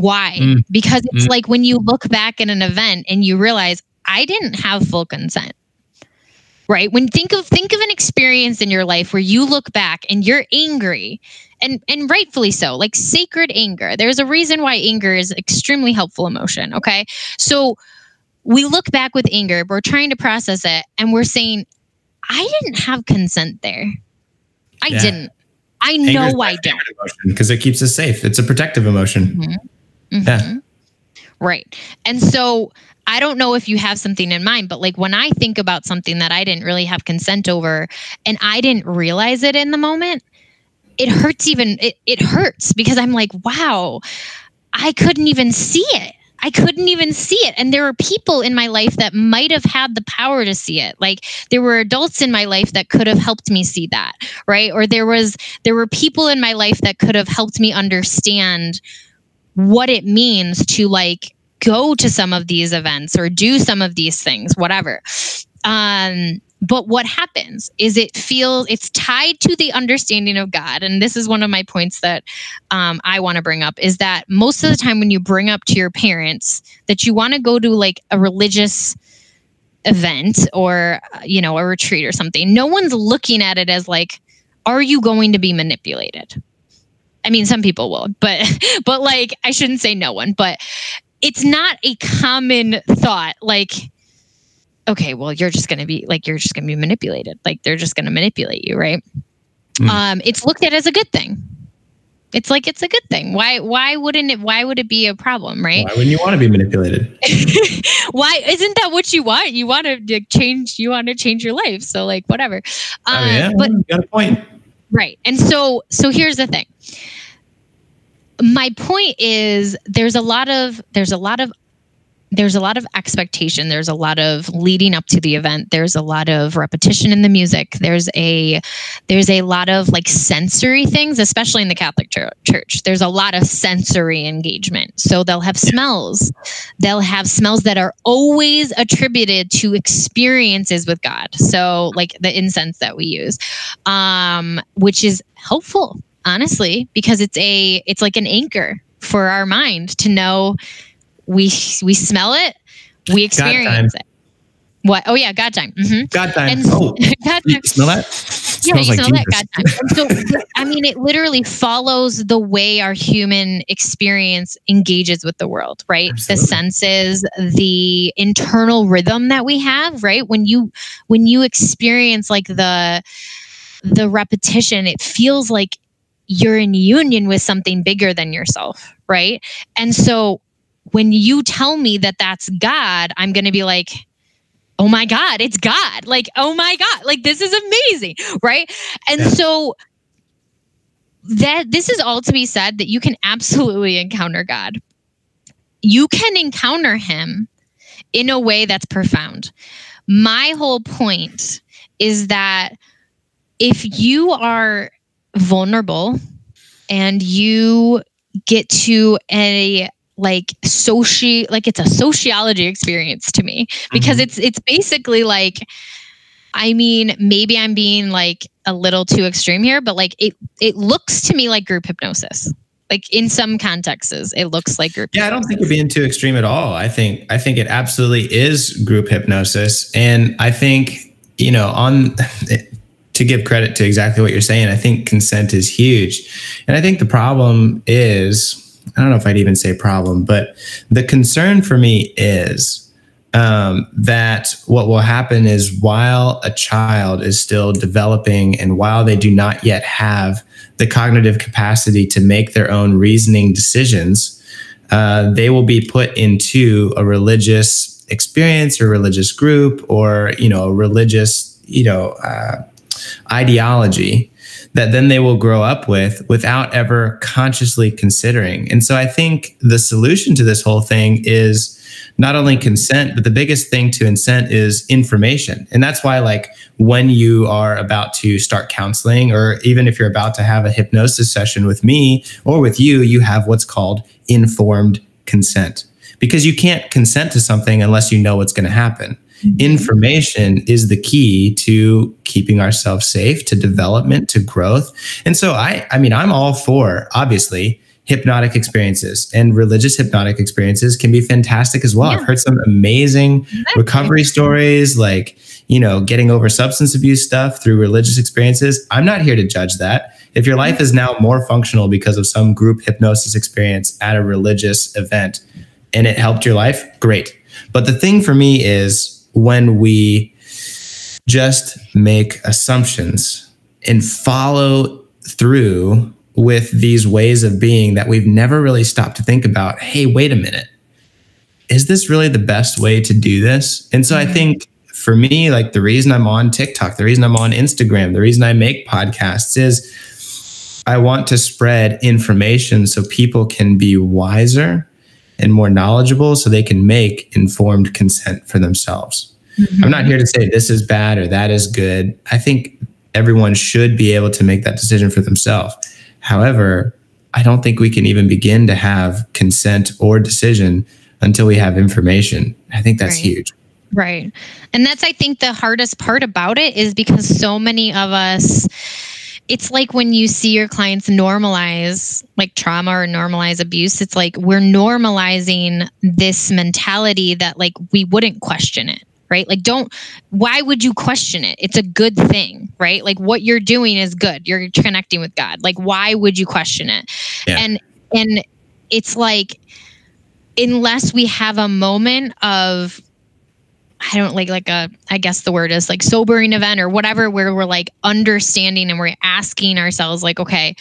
why? Mm. Because it's mm. like when you look back at an event and you realize I didn't have full consent. Right? When think of think of an experience in your life where you look back and you're angry and and rightfully so, like sacred anger. There's a reason why anger is extremely helpful emotion, okay? So we look back with anger, we're trying to process it and we're saying I didn't have consent there. I yeah. didn't. I know I don't. Because it keeps us safe. It's a protective emotion. Mm-hmm. Mm-hmm. Yeah. Right. And so I don't know if you have something in mind, but like when I think about something that I didn't really have consent over and I didn't realize it in the moment, it hurts even it, it hurts because I'm like, wow, I couldn't even see it. I couldn't even see it. And there were people in my life that might have had the power to see it. Like there were adults in my life that could have helped me see that, right? Or there was there were people in my life that could have helped me understand what it means to like go to some of these events or do some of these things, whatever. Um, but what happens is it feels it's tied to the understanding of God. And this is one of my points that um, I want to bring up is that most of the time when you bring up to your parents that you want to go to like a religious event or you know a retreat or something no one's looking at it as like are you going to be manipulated i mean some people will but but like i shouldn't say no one but it's not a common thought like okay well you're just going to be like you're just going to be manipulated like they're just going to manipulate you right mm. um it's looked at as a good thing it's like it's a good thing. Why why wouldn't it why would it be a problem, right? Why wouldn't you want to be manipulated? why isn't that what you want? You want to change you want to change your life. So like whatever. Um, oh, yeah, but you got a point. Right. And so so here's the thing. My point is there's a lot of there's a lot of there's a lot of expectation. There's a lot of leading up to the event. There's a lot of repetition in the music. There's a there's a lot of like sensory things especially in the catholic church. There's a lot of sensory engagement. So they'll have smells. They'll have smells that are always attributed to experiences with god. So like the incense that we use um which is helpful honestly because it's a it's like an anchor for our mind to know we we smell it, we experience it. What? Oh yeah, God time. Mm-hmm. God time. And, oh, God time. smell that? Yeah, you like smell Jesus. that God time. so, I mean, it literally follows the way our human experience engages with the world, right? Absolutely. The senses, the internal rhythm that we have, right? When you when you experience like the the repetition, it feels like you're in union with something bigger than yourself, right? And so when you tell me that that's God, I'm going to be like, oh my God, it's God. Like, oh my God, like this is amazing. Right. And yeah. so that this is all to be said that you can absolutely encounter God. You can encounter him in a way that's profound. My whole point is that if you are vulnerable and you get to a like soci like it's a sociology experience to me because mm-hmm. it's it's basically like I mean, maybe I'm being like a little too extreme here, but like it it looks to me like group hypnosis. Like in some contexts, it looks like group. Yeah, hypnosis. I don't think you're being too extreme at all. I think I think it absolutely is group hypnosis, and I think you know on to give credit to exactly what you're saying. I think consent is huge, and I think the problem is I don't know if I'd even say problem, but the concern for me is um, that what will happen is while a child is still developing and while they do not yet have the cognitive capacity to make their own reasoning decisions, uh, they will be put into a religious experience or religious group or you know a religious you know uh, ideology that then they will grow up with without ever consciously considering. And so I think the solution to this whole thing is not only consent, but the biggest thing to incent is information. And that's why, like, when you are about to start counseling, or even if you're about to have a hypnosis session with me or with you, you have what's called informed consent because you can't consent to something unless you know what's going to happen. Mm-hmm. Information is the key to keeping ourselves safe, to development, to growth. And so I I mean I'm all for obviously hypnotic experiences and religious hypnotic experiences can be fantastic as well. Yeah. I've heard some amazing recovery stories like, you know, getting over substance abuse stuff through religious experiences. I'm not here to judge that. If your life is now more functional because of some group hypnosis experience at a religious event and it helped your life, great. But the thing for me is when we just make assumptions and follow through with these ways of being that we've never really stopped to think about hey, wait a minute. Is this really the best way to do this? And so I mm-hmm. think for me, like the reason I'm on TikTok, the reason I'm on Instagram, the reason I make podcasts is I want to spread information so people can be wiser and more knowledgeable so they can make informed consent for themselves. Mm-hmm. I'm not here to say this is bad or that is good. I think everyone should be able to make that decision for themselves. However, I don't think we can even begin to have consent or decision until we have information. I think that's right. huge. Right. And that's, I think, the hardest part about it is because so many of us, it's like when you see your clients normalize like trauma or normalize abuse, it's like we're normalizing this mentality that like we wouldn't question it. Right. Like, don't, why would you question it? It's a good thing, right? Like, what you're doing is good. You're connecting with God. Like, why would you question it? Yeah. And, and it's like, unless we have a moment of I don't like like a I guess the word is like sobering event or whatever where we're like understanding and we're asking ourselves like okay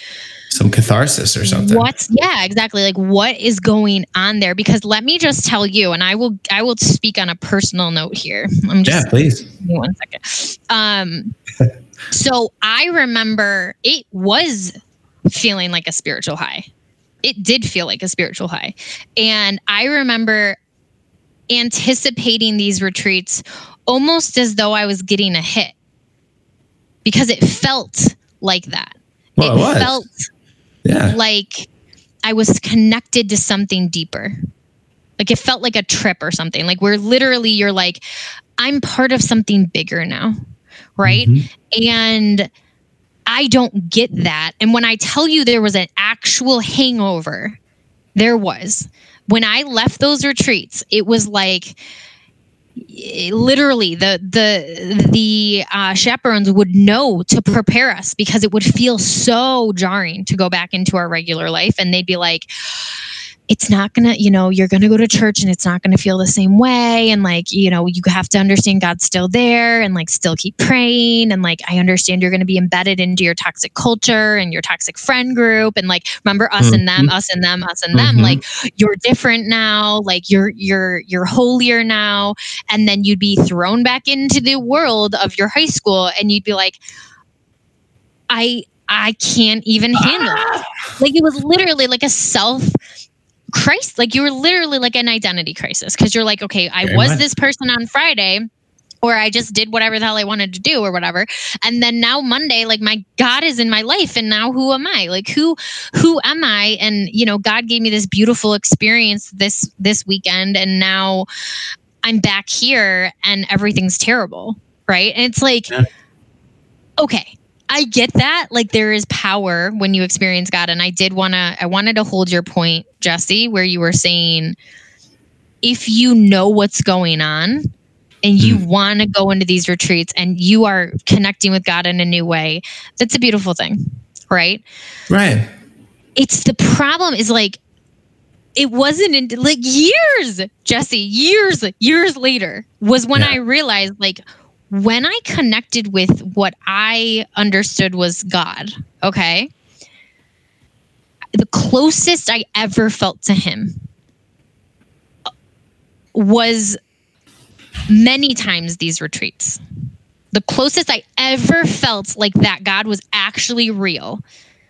some catharsis or something. What's yeah, exactly. Like what is going on there because let me just tell you and I will I will speak on a personal note here. I'm just Yeah, please. One second. Um so I remember it was feeling like a spiritual high. It did feel like a spiritual high. And I remember anticipating these retreats almost as though I was getting a hit because it felt like that. Well, it, it felt yeah. like I was connected to something deeper. Like it felt like a trip or something. Like where literally you're like, I'm part of something bigger now. Right. Mm-hmm. And I don't get that. And when I tell you there was an actual hangover, there was when I left those retreats, it was like literally the the the uh, chaperones would know to prepare us because it would feel so jarring to go back into our regular life, and they'd be like it's not going to, you know, you're going to go to church and it's not going to feel the same way. And like, you know, you have to understand God's still there and like still keep praying. And like, I understand you're going to be embedded into your toxic culture and your toxic friend group. And like, remember us mm-hmm. and them, us and them, us and mm-hmm. them. Like, you're different now. Like, you're, you're, you're holier now. And then you'd be thrown back into the world of your high school and you'd be like, I, I can't even handle it. Like it was literally like a self crisis like you were literally like an identity crisis because you're like okay i Very was much. this person on friday or I just did whatever the hell I wanted to do or whatever. And then now Monday, like my God is in my life. And now who am I? Like who who am I? And you know, God gave me this beautiful experience this this weekend. And now I'm back here and everything's terrible. Right. And it's like, yeah. okay, I get that. Like there is power when you experience God. And I did want to, I wanted to hold your point, Jesse, where you were saying if you know what's going on and you mm. want to go into these retreats and you are connecting with God in a new way, that's a beautiful thing. Right. Right. It's the problem is like, it wasn't in like years, Jesse, years, years later was when yeah. I realized like, when I connected with what I understood was God, okay, the closest I ever felt to Him was many times these retreats. The closest I ever felt like that God was actually real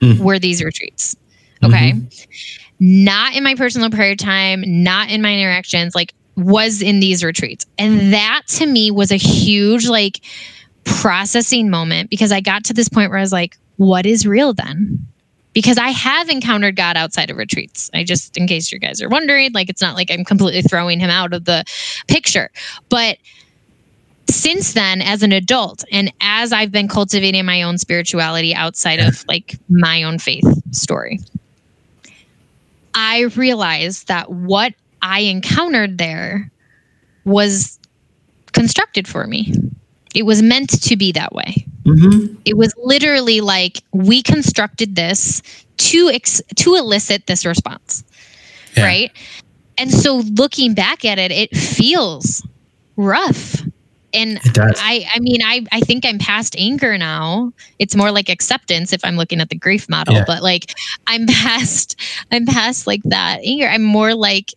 mm. were these retreats. Okay. Mm-hmm. Not in my personal prayer time, not in my interactions. Like was in these retreats. And that to me was a huge like processing moment because I got to this point where I was like, what is real then? Because I have encountered God outside of retreats. I just, in case you guys are wondering, like it's not like I'm completely throwing him out of the picture. But since then, as an adult, and as I've been cultivating my own spirituality outside of like my own faith story, I realized that what I encountered there was constructed for me. It was meant to be that way. Mm-hmm. It was literally like we constructed this to ex- to elicit this response, yeah. right? And so looking back at it, it feels rough. And I, I mean, I, I think I'm past anger now. It's more like acceptance if I'm looking at the grief model, yeah. but like I'm past, I'm past like that anger. I'm more like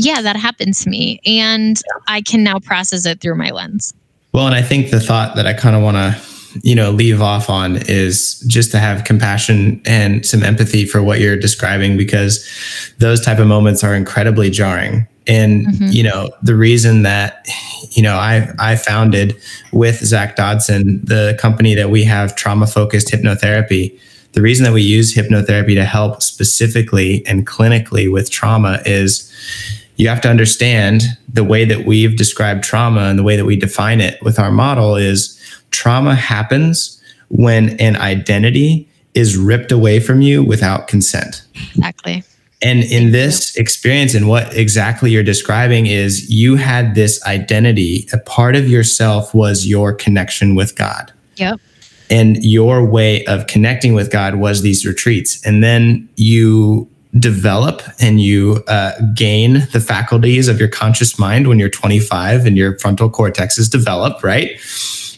yeah, that happened to me. And I can now process it through my lens. Well, and I think the thought that I kind of want to you know leave off on is just to have compassion and some empathy for what you're describing because those type of moments are incredibly jarring and mm-hmm. you know the reason that you know i i founded with zach dodson the company that we have trauma focused hypnotherapy the reason that we use hypnotherapy to help specifically and clinically with trauma is you have to understand the way that we've described trauma and the way that we define it with our model is trauma happens when an identity is ripped away from you without consent. Exactly. And in this experience, and what exactly you're describing is you had this identity, a part of yourself was your connection with God. Yep. And your way of connecting with God was these retreats. And then you develop and you uh, gain the faculties of your conscious mind when you're 25 and your frontal cortex is developed, right?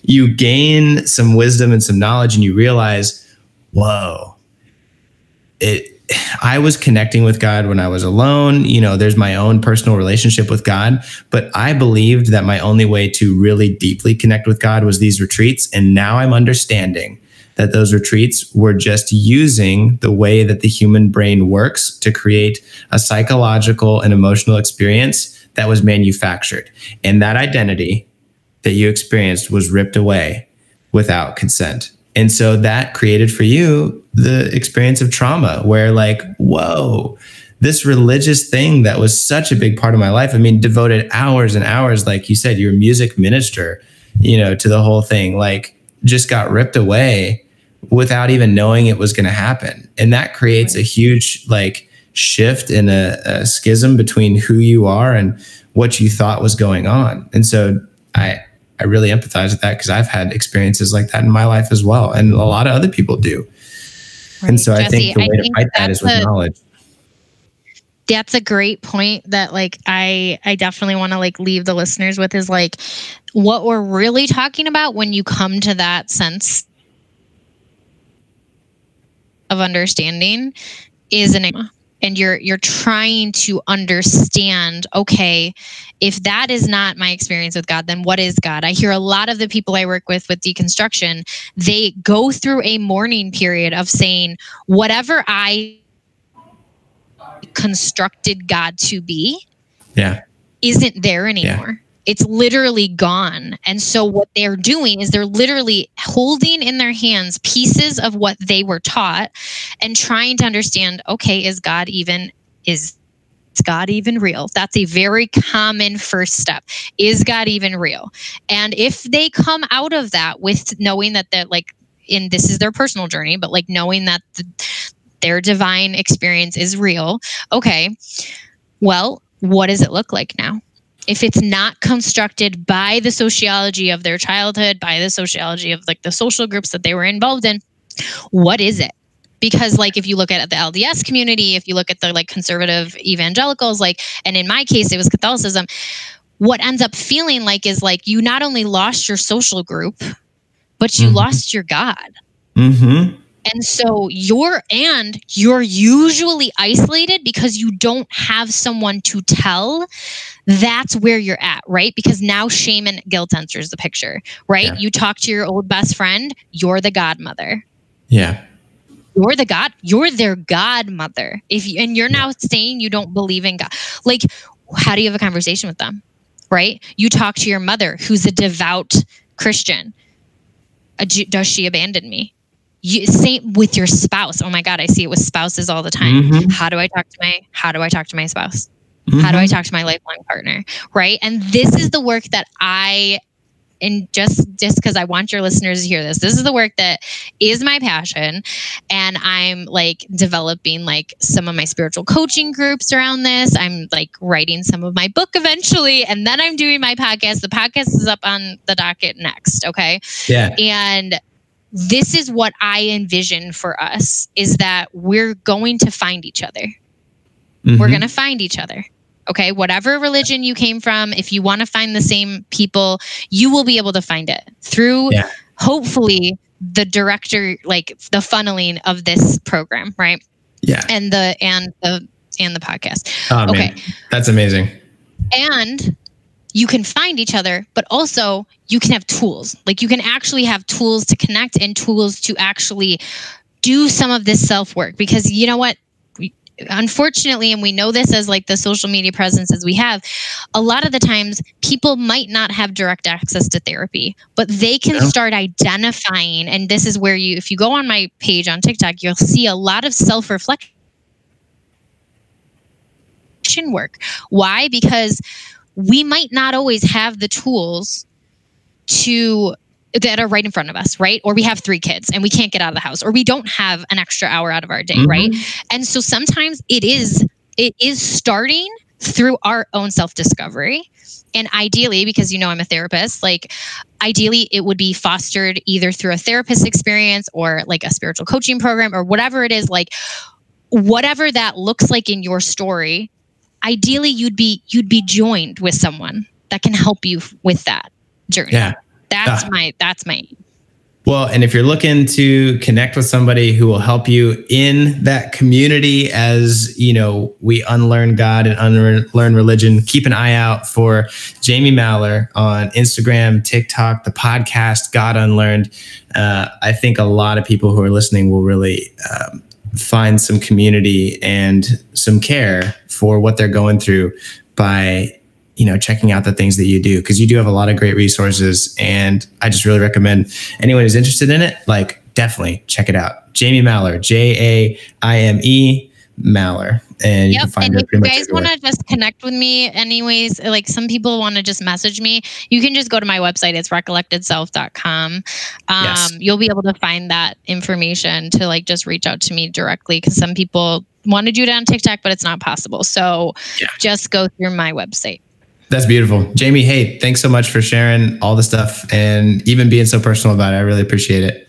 You gain some wisdom and some knowledge, and you realize, whoa, it I was connecting with God when I was alone. You know, there's my own personal relationship with God, but I believed that my only way to really deeply connect with God was these retreats. And now I'm understanding that those retreats were just using the way that the human brain works to create a psychological and emotional experience that was manufactured. And that identity that you experienced was ripped away without consent. And so that created for you the experience of trauma where, like, whoa, this religious thing that was such a big part of my life. I mean, devoted hours and hours, like you said, you're music minister, you know, to the whole thing, like, just got ripped away without even knowing it was going to happen. And that creates a huge, like, shift in a, a schism between who you are and what you thought was going on. And so I, I really empathize with that because I've had experiences like that in my life as well, and a lot of other people do. Right. And so Jesse, I think the way I to fight that is with a, knowledge. That's a great point that like I I definitely want to like leave the listeners with is like what we're really talking about when you come to that sense of understanding is an and you're you're trying to understand okay if that is not my experience with god then what is god? I hear a lot of the people i work with with deconstruction they go through a mourning period of saying whatever i constructed god to be yeah. isn't there anymore. yeah. It's literally gone. And so what they're doing is they're literally holding in their hands pieces of what they were taught and trying to understand, okay, is God even is God even real? That's a very common first step. Is God even real? And if they come out of that with knowing that they're like in this is their personal journey, but like knowing that the, their divine experience is real, okay, well, what does it look like now? If it's not constructed by the sociology of their childhood, by the sociology of like the social groups that they were involved in, what is it? Because like if you look at the LDS community, if you look at the like conservative evangelicals, like and in my case it was Catholicism, what ends up feeling like is like you not only lost your social group, but you mm-hmm. lost your God. Mm-hmm. And so you're and you're usually isolated because you don't have someone to tell. That's where you're at, right? Because now shame and guilt enters the picture, right? Yeah. You talk to your old best friend, you're the godmother. Yeah. You're the god, you're their godmother. If you and you're now saying you don't believe in God. Like, how do you have a conversation with them? Right? You talk to your mother who's a devout Christian. Does she abandon me? You, same with your spouse. Oh my God, I see it with spouses all the time. Mm-hmm. How do I talk to my how do I talk to my spouse? Mm-hmm. How do I mm-hmm. talk to my lifelong partner? Right. And this is the work that I and just just because I want your listeners to hear this, this is the work that is my passion, and I'm like developing like some of my spiritual coaching groups around this. I'm like writing some of my book eventually, and then I'm doing my podcast. The podcast is up on the docket next. Okay. Yeah. And this is what I envision for us is that we're going to find each other. Mm-hmm. We're going to find each other. Okay. Whatever religion you came from, if you want to find the same people, you will be able to find it through yeah. hopefully the director, like the funneling of this program. Right. Yeah. And the, and the, and the podcast. Oh, okay. Man. That's amazing. And you can find each other, but also you can have tools. Like you can actually have tools to connect and tools to actually do some of this self work because you know what? unfortunately and we know this as like the social media presences we have a lot of the times people might not have direct access to therapy but they can yeah. start identifying and this is where you if you go on my page on tiktok you'll see a lot of self reflection work. Why? Because we might not always have the tools to that are right in front of us, right? Or we have three kids and we can't get out of the house, or we don't have an extra hour out of our day, mm-hmm. right? And so sometimes it is it is starting through our own self-discovery. And ideally, because you know I'm a therapist, like ideally it would be fostered either through a therapist experience or like a spiritual coaching program or whatever it is, like whatever that looks like in your story, ideally you'd be you'd be joined with someone that can help you with that journey. Yeah. That's uh, my that's my aim. Well, and if you're looking to connect with somebody who will help you in that community as, you know, we unlearn God and unlearn religion, keep an eye out for Jaime Maller on Instagram, TikTok, the podcast, God Unlearned. Uh, I think a lot of people who are listening will really um, find some community and some care for what they're going through by you know checking out the things that you do because you do have a lot of great resources and i just really recommend anyone who's interested in it like definitely check it out jaime maller j-a-i-m-e Maller, and yep. and if you guys want to just connect with me anyways like some people want to just message me you can just go to my website it's recollectedself.com um, yes. you'll be able to find that information to like just reach out to me directly because some people want to do it on tiktok but it's not possible so yeah. just go through my website that's beautiful. Jaime, hey, thanks so much for sharing all the stuff and even being so personal about it. I really appreciate it.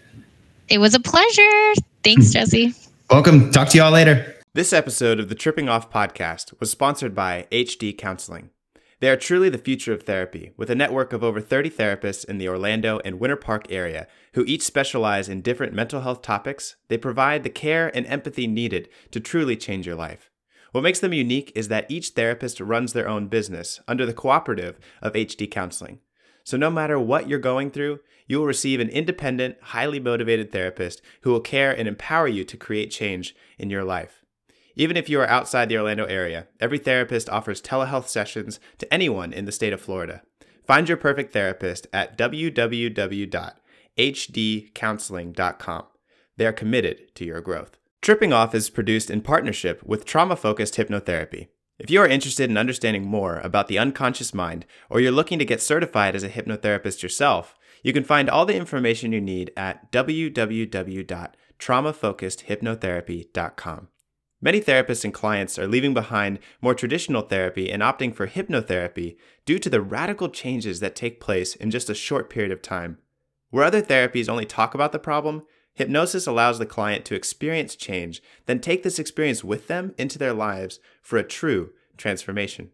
It was a pleasure. Thanks, hmm. Jesse. Welcome. Talk to y'all later. This episode of the Tripping Off podcast was sponsored by HD Counseling. They are truly the future of therapy, with a network of over 30 therapists in the Orlando and Winter Park area who each specialize in different mental health topics. They provide the care and empathy needed to truly change your life. What makes them unique is that each therapist runs their own business under the cooperative of HD Counseling. So, no matter what you're going through, you will receive an independent, highly motivated therapist who will care and empower you to create change in your life. Even if you are outside the Orlando area, every therapist offers telehealth sessions to anyone in the state of Florida. Find your perfect therapist at www.hdcounseling.com. They are committed to your growth. Tripping Off is produced in partnership with Trauma Focused Hypnotherapy. If you are interested in understanding more about the unconscious mind, or you're looking to get certified as a hypnotherapist yourself, you can find all the information you need at www.traumafocusedhypnotherapy.com. Many therapists and clients are leaving behind more traditional therapy and opting for hypnotherapy due to the radical changes that take place in just a short period of time. Where other therapies only talk about the problem, Hypnosis allows the client to experience change, then take this experience with them into their lives for a true transformation.